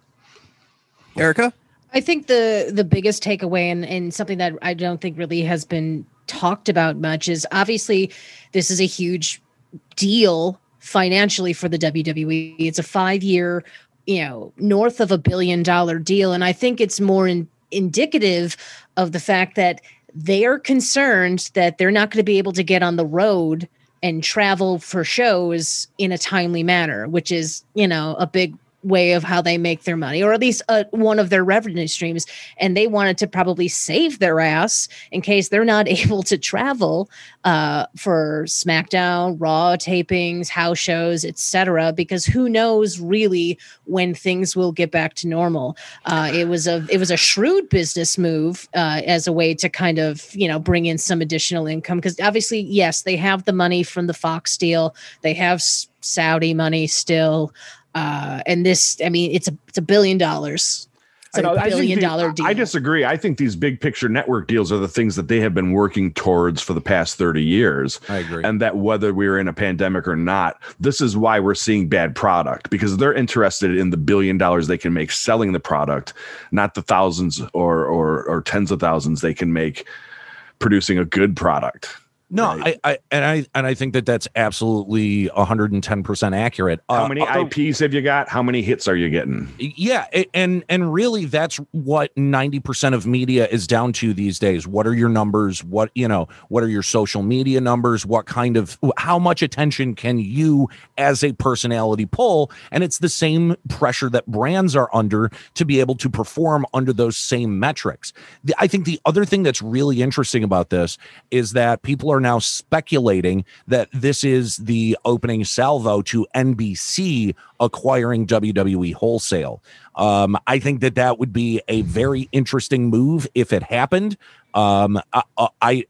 Erica? I think the the biggest takeaway and, and something that I don't think really has been talked about much is obviously this is a huge deal financially for the WWE. It's a five year, you know, north of a billion dollar deal. And I think it's more in, indicative of the fact that they are concerned that they're not going to be able to get on the road and travel for shows in a timely manner, which is, you know, a big way of how they make their money, or at least uh, one of their revenue streams. And they wanted to probably save their ass in case they're not able to travel uh, for SmackDown, Raw tapings, house shows, etc. Because who knows really when things will get back to normal. Uh, it was a it was a shrewd business move uh, as a way to kind of you know bring in some additional income because obviously yes they have the money from the Fox deal, they have Saudi money still. Uh, and this, I mean, it's a it's a billion dollars. It's a know, I think billion the- dollar deal. I disagree. I think these big picture network deals are the things that they have been working towards for the past 30 years. I agree. And that whether we're in a pandemic or not, this is why we're seeing bad product because they're interested in the billion dollars they can make selling the product, not the thousands or or, or tens of thousands they can make producing a good product. No, right. I, I and I and I think that that's absolutely 110 percent accurate. How Uh, many although- IPs have you got? How many hits are you getting? yeah and and really that's what 90% of media is down to these days what are your numbers what you know what are your social media numbers what kind of how much attention can you as a personality pull and it's the same pressure that brands are under to be able to perform under those same metrics The- i think the other thing that's really interesting about this is that people are now speculating that this is the opening salvo to NBC acquiring WWE wholesale. Um, I think that that would be a very interesting move if it happened. Um, I, I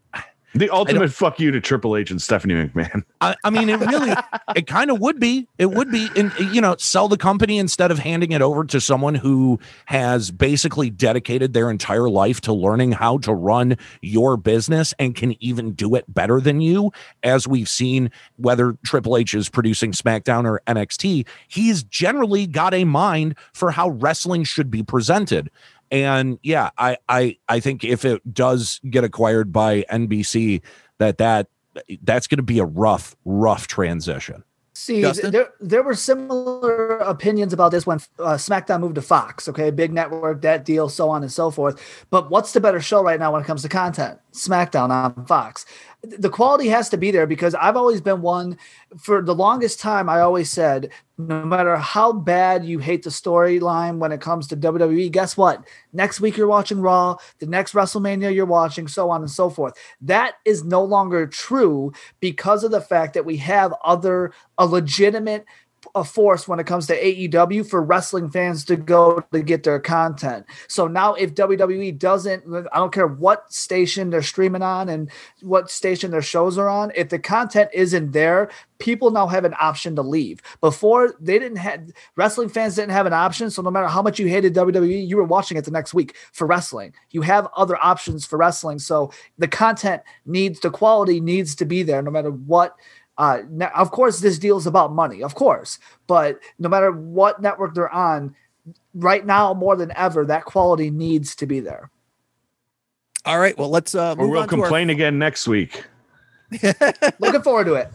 The ultimate fuck you to Triple H and Stephanie McMahon. I, I mean, it really, it kind of would be. It would be, and you know, sell the company instead of handing it over to someone who has basically dedicated their entire life to learning how to run your business and can even do it better than you. As we've seen, whether Triple H is producing SmackDown or NXT, he's generally got a mind for how wrestling should be presented. And yeah, I I I think if it does get acquired by NBC, that that that's going to be a rough rough transition. See, Justin? there there were similar opinions about this when uh, SmackDown moved to Fox. Okay, big network, that deal, so on and so forth. But what's the better show right now when it comes to content? SmackDown on Fox. The quality has to be there because I've always been one for the longest time. I always said, no matter how bad you hate the storyline when it comes to WWE, guess what? Next week you're watching Raw, the next WrestleMania you're watching, so on and so forth. That is no longer true because of the fact that we have other a legitimate a force when it comes to AEW for wrestling fans to go to get their content. So now if WWE doesn't I don't care what station they're streaming on and what station their shows are on, if the content isn't there, people now have an option to leave. Before they didn't have wrestling fans didn't have an option, so no matter how much you hated WWE, you were watching it the next week for wrestling. You have other options for wrestling, so the content needs the quality needs to be there no matter what uh, now, of course, this deal is about money, of course, but no matter what network they're on, right now more than ever, that quality needs to be there. All right. Well, let's uh, Or we'll on to our- complain again next week. Looking forward to it.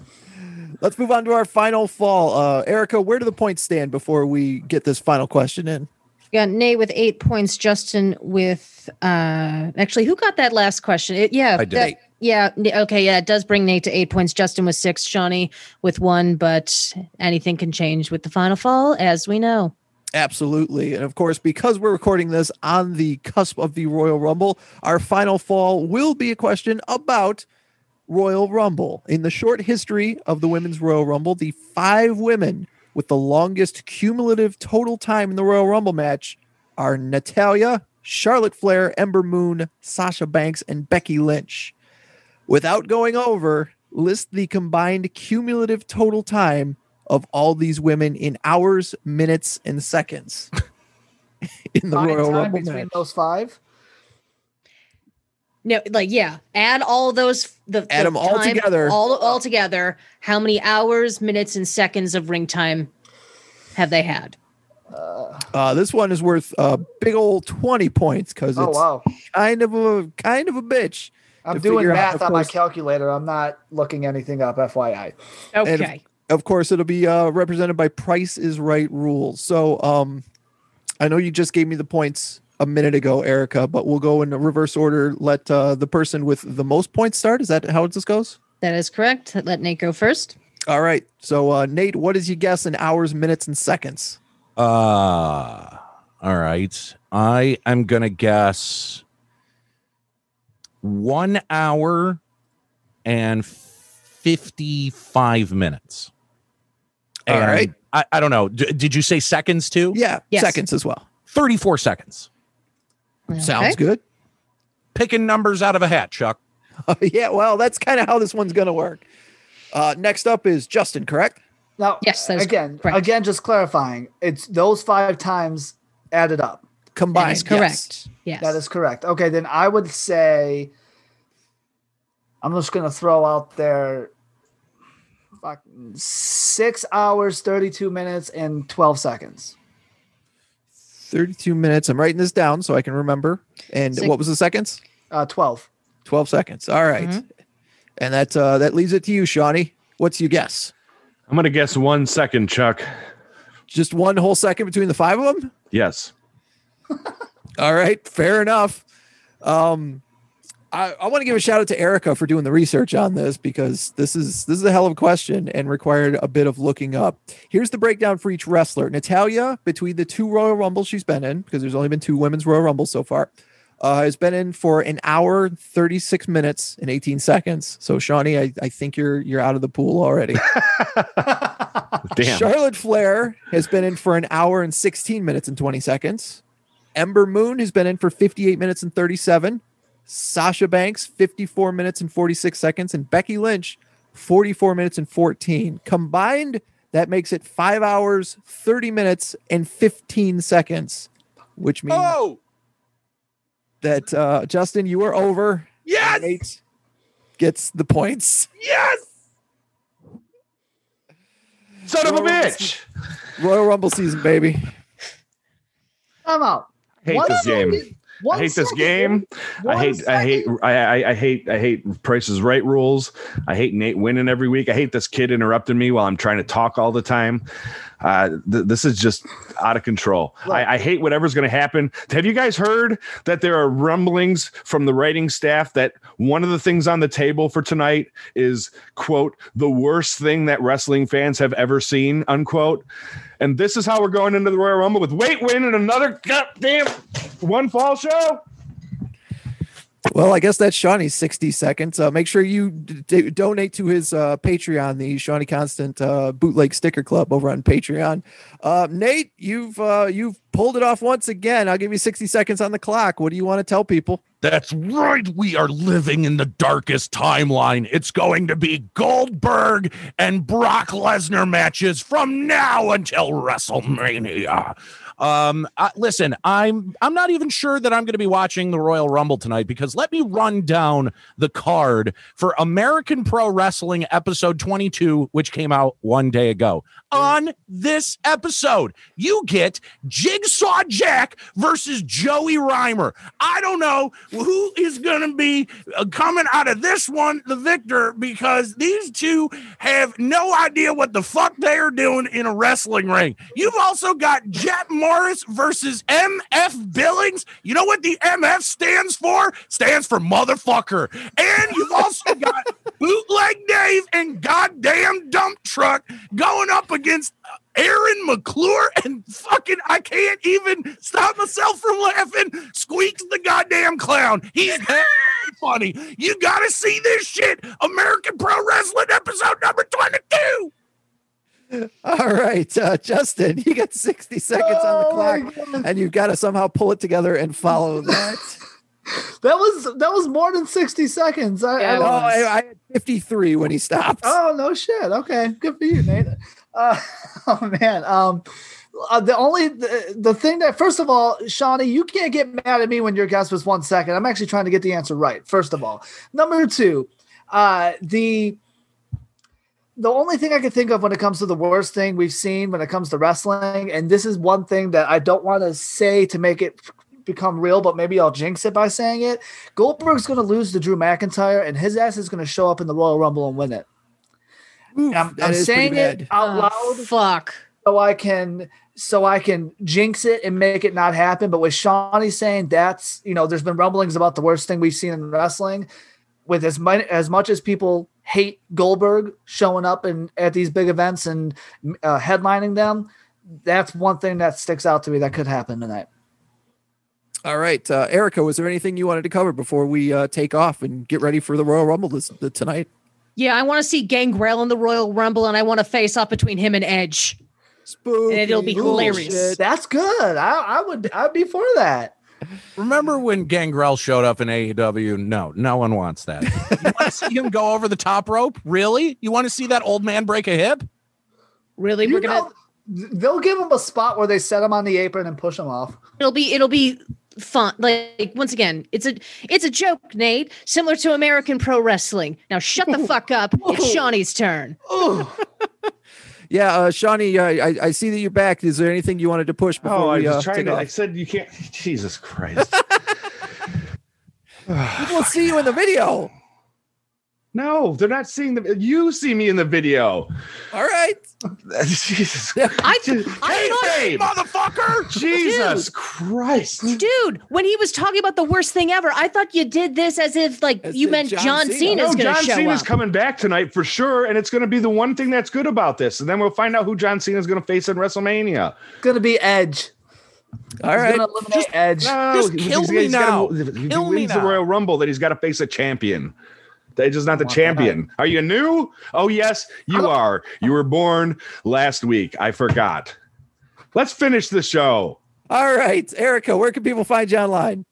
let's move on to our final fall. Uh, Erica, where do the points stand before we get this final question in? Yeah, got Nate with eight points. Justin with uh actually who got that last question? It, yeah, I did. that- yeah. Okay, yeah, it does bring Nate to eight points. Justin with six, Shonny with one, but anything can change with the final fall, as we know. Absolutely. And of course, because we're recording this on the cusp of the Royal Rumble, our final fall will be a question about Royal Rumble. In the short history of the Women's Royal Rumble, the five women with the longest cumulative total time in the Royal Rumble match are Natalya, Charlotte Flair, Ember Moon, Sasha Banks, and Becky Lynch. Without going over, list the combined cumulative total time of all these women in hours, minutes, and seconds in the Fine Royal time Rumble between match. those five. No, like yeah, add all those the Add the 'em all time- together. All all together. How many hours, minutes, and seconds of ring time have they had? Uh, this one is worth a big old twenty points because Oh it's wow! kind of a kind of a bitch. I'm doing figure out, math of on my calculator. I'm not looking anything up. FYI. Okay. Of course, it'll be uh, represented by Price is Right rules. So, um, I know you just gave me the points a minute ago, Erica, but we'll go in reverse order. Let uh, the person with the most points start. Is that how this goes? That is correct. Let Nate go first. All right. So, uh, Nate, what is your guess in hours, minutes, and seconds? Uh all right. I am gonna guess one hour and 55 minutes. All And right. I, I don't know. D- did you say seconds too? Yeah, Yes. seconds as well. 34 seconds. Sounds good. Picking numbers out of a hat, Chuck. yeah, well, that's kind of how this one's going to work. Uh, next up is Justin, correct? Now, Yes, that is again, correct. again, just clarifying, it's those five times added up. That Combined. is yes. correct. Yes. That is correct. Okay, then I would say I'm just gonna throw out there fuck, six hours, 32 minutes, and 12 seconds. 32 minutes. I'm writing this down so I can remember. And Six- what was the seconds? Uh 12. 12 seconds. All right. Mhm. And that uh, that leaves it to you, Shonny. What's your guess? I'm gonna guess one second, Chuck. Just one whole second between the five of them? Yes. All right, fair enough. Um, I, I want to give a shout out to Erica for doing the research on this because this is this is a hell of a question and required a bit of looking up. Here's the breakdown for each wrestler. Natalya, between the two Royal Rumbles she's been in, because there's only been two women's Royal Rumbles so far, uh, has been in for an hour, 36 minutes, and 18 seconds. So, Shonny, I, I think you're you're out of the pool already. Damn. Charlotte Flair has been in for an hour and 16 minutes and 20 seconds. Ember Moon has been in for 58 minutes and 37. Sasha Banks, 54 minutes and 46 seconds. And Becky Lynch, 44 minutes and 14. Combined, that makes it five hours, 30 minutes, and 15 seconds, which means Oh, that uh, Justin, you are over. yes, Nate gets the points. yes. Son of a Royal bitch. Royal Rumble season, baby. I'm out. I hate this game. I hate this game. I hate, I hate. I, I, I hate, I hate Price's Right rules. I hate Nate winning every week. I hate this kid interrupting me while I'm trying to talk all the time. Uh, th- this is just out of control. I, I hate whatever's going to happen. Have you guys heard that there are rumblings from the writing staff that one of the things on the table for tonight is quote the worst thing that wrestling fans have ever seen unquote. And this is how we're going into the Royal Rumble with Wait Win and another goddamn one fall show. Well, I guess that's Shonny's 60 seconds. Uh, make sure you d- d- donate to his uh, Patreon, the Shonny Constant uh, Bootleg Sticker Club over on Patreon. Uh, Nate, you've uh, you've pulled it off once again. I'll give you 60 seconds on the clock. What do you want to tell people? That's right. We are living in the darkest timeline. It's going to be Goldberg and Brock Lesnar matches from now until WrestleMania. Um, uh, listen, I'm I'm not even sure that I'm going to be watching the Royal Rumble tonight because let me run down the card for American Pro Wrestling episode 22, which came out one day ago. On this episode, you get Jigsaw Jack versus Joey Reimer. I don't know who is going to be uh, coming out of this one the victor because these two have no idea what the fuck they are doing in a wrestling ring. You've also got Jet Morris versus MF Billings. You know what the MF stands for? Stands for motherfucker. And you've also got Bootleg Dave and goddamn Dump Truck going up against Aaron McClure and fucking I can't even stop myself from laughing. Squeaks the goddamn clown. He's very funny. You gotta see this shit. American Pro Wrestling episode number 22. All right, uh, Justin, you got 60 seconds on the Oh clock, and you've got to somehow pull it together and follow that. That was that was more than 60 seconds. I, I Yeah, it oh, I, I had 53 when he stopped. Oh no shit. Okay, good for you, Nate. Uh, oh man. Um, uh, the only the, the thing that first of all, Shonny, you can't get mad at me when your guess was one second. I'm actually trying to get the answer right. First of all, number two, uh, the the only thing I can think of when it comes to the worst thing we've seen when it comes to wrestling, and this is one thing that I don't want to say to make it become real, but maybe I'll jinx it by saying it. Goldberg's going to lose to Drew McIntyre, and his ass is going to show up in the Royal Rumble and win it. Oof, I'm, I'm saying it bad. out Oh, loud fuck. so I can so I can jinx it and make it not happen. But with Shonny saying that's you know, there's been rumblings about the worst thing we've seen in wrestling. With as much as much as people hate Goldberg showing up and at these big events and uh, headlining them, that's one thing that sticks out to me that could happen tonight. All right, uh, Erica, was there anything you wanted to cover before we uh, take off and get ready for the Royal Rumble this, tonight? Yeah, I want to see Gangrel in the Royal Rumble, and I want to face off between him and Edge. Spooky And it'll be hilarious. bullshit. That's good. I, I would I'd be for that. Remember when Gangrel showed up in AEW? No, no one wants that. You want to see him go over the top rope? Really? You want to see that old man break a hip? Really, You we're gonna. know, they'll give him a spot where they set him on the apron and push him off. It'll be. It'll be fun. Like once again, it's a. It's a joke, Nate. Similar to American Pro Wrestling. Now shut the fuck up. It's Shonny's turn. Yeah, uh, Shonny, uh, I, I see that you're back. Is there anything you wanted to push before Oh, I we was uh, trying to. off? I said you can't. Jesus Christ. we'll see you in the video. No, they're not seeing the. You see me in the video. All right. Jesus. I. I thought, Hey, babe. Motherfucker! Jesus Christ. dude, when he was talking about the worst thing ever, I thought you did this as if like As you meant John John, Cena. Cena's No, going to John show Cena's up. coming back tonight for sure, and it's going to be the one thing that's good about this. And then we'll find out who John Cena's going to face in WrestleMania. It's Gonna be Edge. All He's right. Just- Edge. No, Just he's- kill he's- me he's gotta- now. he me wins the. Royal Rumble, then he's got to face a champion. That is not the Want champion. Are you new? Oh yes, you are. You were born last week. I forgot. Let's finish the show. All right, Erica, where can people find you online?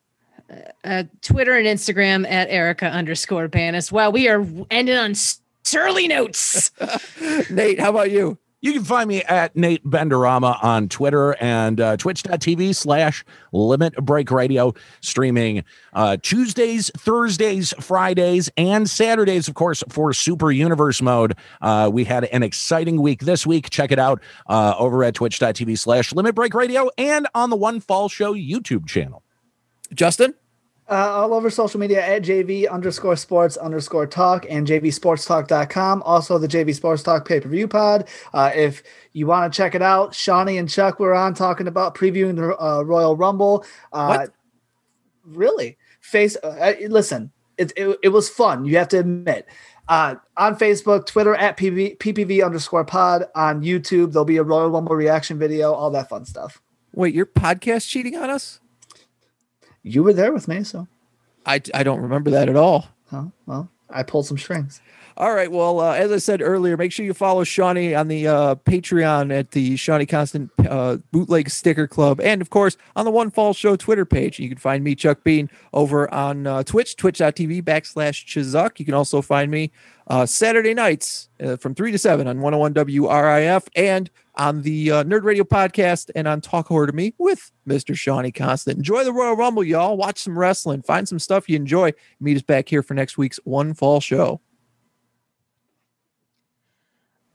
uh, Twitter and Instagram at Erica underscore Banas. Wow, we are ending on surly notes. Nate, how about you? You can find me at Nate Benderama on Twitter and uh, twitch.tv slash limit break radio, streaming uh, Tuesdays, Thursdays, Fridays, and Saturdays, of course, for Super Universe mode. Uh, we had an exciting week this week. Check it out uh, over at twitch.tv slash limit break radio and on the One Fall Show YouTube channel. Justin? Uh, all over social media at JV underscore sports underscore talk and JVSportsTalk.com. Also, the JV Sports Talk pay per view pod. Uh, if you want to check it out, Shonny and Chuck were on talking about previewing the uh, Royal Rumble. Uh, What? Really? Face, uh, listen, it, it, it was fun, you have to admit. Uh, on Facebook, Twitter at PV, PPV underscore pod. On YouTube, there'll be a Royal Rumble reaction video, all that fun stuff. Wait, your podcast cheating on us? You were there with me, so, I, I don't remember that at all. huh, well, I pulled some strings. All right. Well, uh, as I said earlier, make sure you follow Shonny on the uh, Patreon at the Shonny Constant uh, Bootleg Sticker Club, and of course on the One Fall Show Twitter page. You can find me, Chuck Bean, over on uh, Twitch, twitch.tv backslash Chzuck. You can also find me uh, Saturday nights uh, from 3 to 7 on 101 WRIF and on the Nerd Radio podcast and on Talk Horror to Me with Mr. Shonny Constant. Enjoy the Royal Rumble, y'all. Watch some wrestling. Find some stuff you enjoy. Meet us back here for next week's One Fall Show.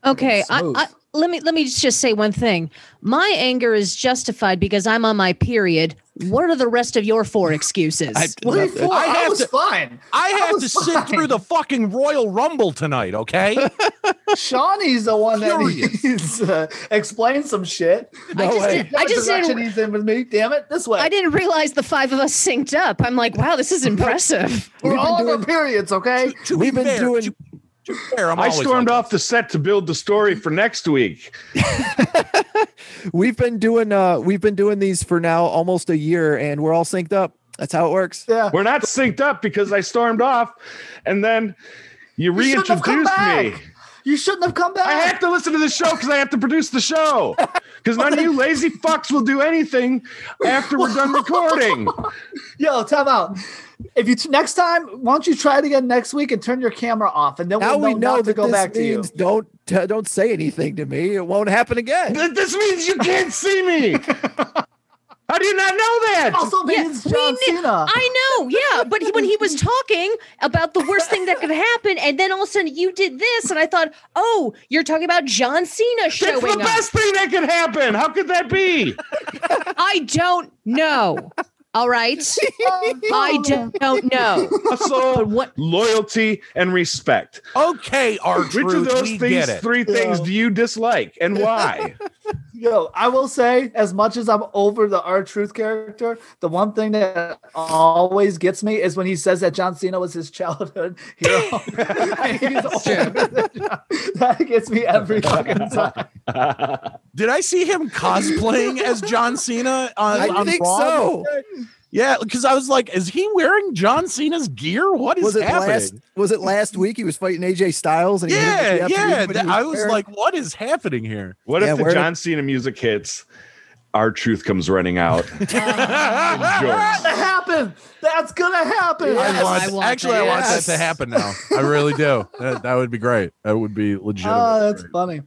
Okay, I, I, let me let me just say one thing. My anger is justified because I'm on my period. What are the rest of your four excuses? I- What are you Nothing. for? I I, have was to- fine. I I have to sit fine. through the fucking Royal Rumble tonight, okay? Shonny's the one that Furious. needs to uh, explain some shit. I just, way. did, I just didn't. he's in with me. Damn it, this way. I didn't realize the five of us synced up. I'm like, wow, this is impressive. We're We've all on our periods, okay? To We've be been fair, doing- to- to be fair, I'm I stormed like off the set to build the story for next week. we've been doing uh we've been doing these for now almost a year and we're all synced up that's how it works Yeah. We're not synced up because I stormed off, and then you You shouldn't have come reintroduced me. You shouldn't have come back. I have to listen to the show because I have to produce the show. Because none of you lazy fucks will do anything after we're done recording. Yo, time out. If you next time, why don't you try it again next week and turn your camera off, and then now we'll we know not to that go this back to you. means don't t- don't say anything to me it won't happen again Th- This means you can't see me. How do you not know that? Also Yeah, means we John knew- Cena. I know, yeah. But he, when he was talking about the worst thing that could happen, and then all of a sudden you did this, and I thought, oh, you're talking about John Cena showing That's showing the up. best thing that could happen. How could that be? I don't know. All right, oh, I don't, don't know. Hustle, But what? loyalty, and respect. okay, our Which of those things, three things, Yeah. do you dislike and why? Yo, I will say, as much as I'm over the R Truth character, the one thing that always gets me is when he says that John Cena was his childhood hero. And he's older than that gets me every fucking time. Did I see him cosplaying as John Cena on, i on think Raw? so Yeah, because I was like, is he wearing John Cena's gear? What is was it happening? last was it last week he was fighting aj styles and he hit him yeah, with the yeah. F3, but he th- I was wearing- like, what is happening here? What Yeah, if the where- John Cena music hits? R-Truth comes running out. That's gonna happen. That's gonna happen. Yes. I want, I want actually, I that. want that to happen now. I really do. That, that would be great. That would be ah, legit. Oh, that's funny.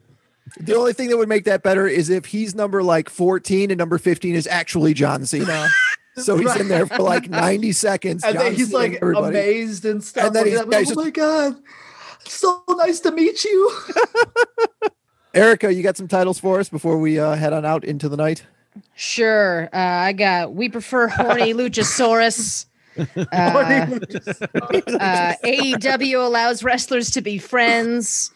the only thing that would make that better is if he's number like 14 and number 15 is actually john cena so he's in there for like 90 seconds And John then he's like everybody. amazed and stuff. And then like he's- that. yeah, he's oh just- my god, so nice to meet you. erica you got some titles for us before we uh, head on out into the night Sure. Uh, I got. We prefer horny Luchasaurus. Uh, uh, AEW allows wrestlers to be friends.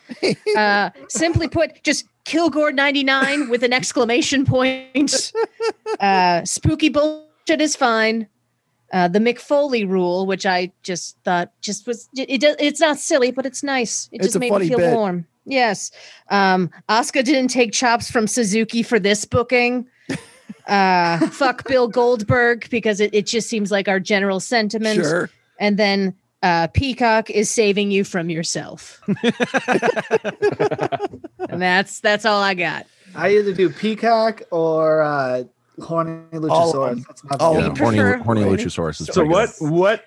Uh, simply put, just Kilgore 99 with an exclamation point. Uh, spooky bullshit is fine. Uh, the McFoley rule, which I just thought just was it, it does it's not silly, but it's nice. It It's just a made me feel bit. warm. Yes. Um, Asuka didn't take chops from Suzuki for this booking. Uh, fuck Bill Goldberg because it, it just seems like our general sentiment. Sure. And then uh, Peacock is saving you from yourself. and that's that's all I got. I either do Peacock or uh, Horny Luchasaurus. them. That's my All Yeah, horny, prefer- horny Luchasaurus is So pretty what good. what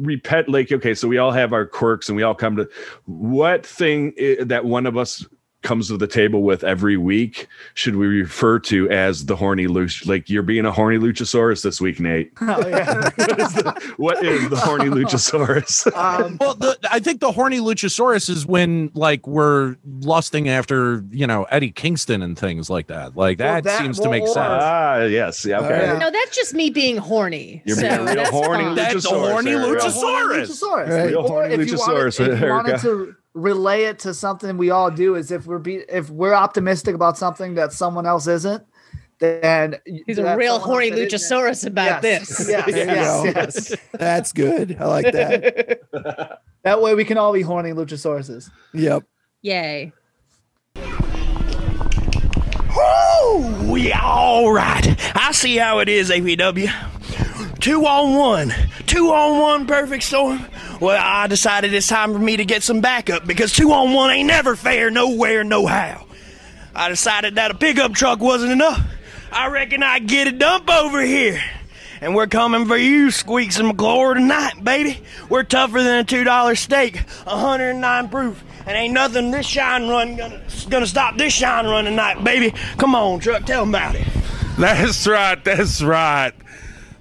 repet like okay so we all have our quirks and we all come to what thing i- that one of us comes to the table with every week should we refer to as the horny luch like you're being a horny luchasaurus this week nate Oh, yeah. what is the, what is the horny luchasaurus um, Well, the, I think the horny Luchasaurus is when like we're lusting after you know Eddie Kingston and things like that. Like Well, that, that- seems to make well, sense. ah yes yeah okay Yeah. No, that's just me being horny. You're so being a real that's horny fine. That's a horny Luchasaurus, Luchasaurus. Luchasaurus. Right. Real Or horny if you wanted, Luchasaurus, if you wanted to relay it to something we all do is if we're be, if we're optimistic about something that someone else isn't, then He's a real horny else that isn't- Luchasaurus about Yes, this. Yes, There you yes, yes. That's good. I like that. That way we can all be horny Luchasauruses. Yep. Yay. Oh, yeah, all right. I see how it is, APW. Two on one. Two on one perfect storm. Well, I decided it's time for me to get some backup because two on one ain't never fair nowhere, no how. I decided that a pickup truck wasn't enough. I reckon I'd get a dump over here. And we're coming for you, Squeaks and McClure, tonight, baby. We're tougher than a $2 steak, 109 proof. And ain't nothing this shine run gonna, gonna stop this shine run tonight, baby. Come on, truck, tell 'em about it. That's right. That's right.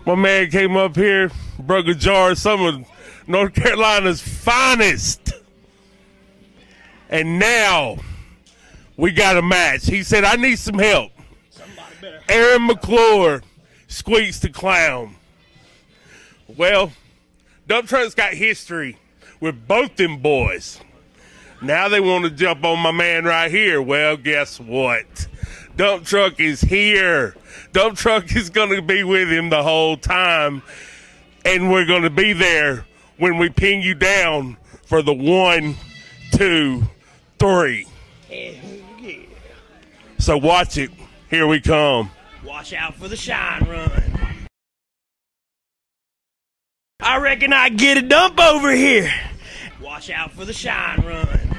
My man came up here, broke a jar of some of North Carolina's finest. And now we got a match. He said, I need some help. Aaron McClure squeaks the clown. Well, Dump Truck's got history with both them boys. Now they want to jump on my man right here. Well, guess what? Dump Truck is here. Dump Truck is going to be with him the whole time. And we're going to be there when we pin you down for the one, two, three. So watch it. Here we come. Watch out for the shine run. I reckon I get a dump over here. Watch out for the shine run.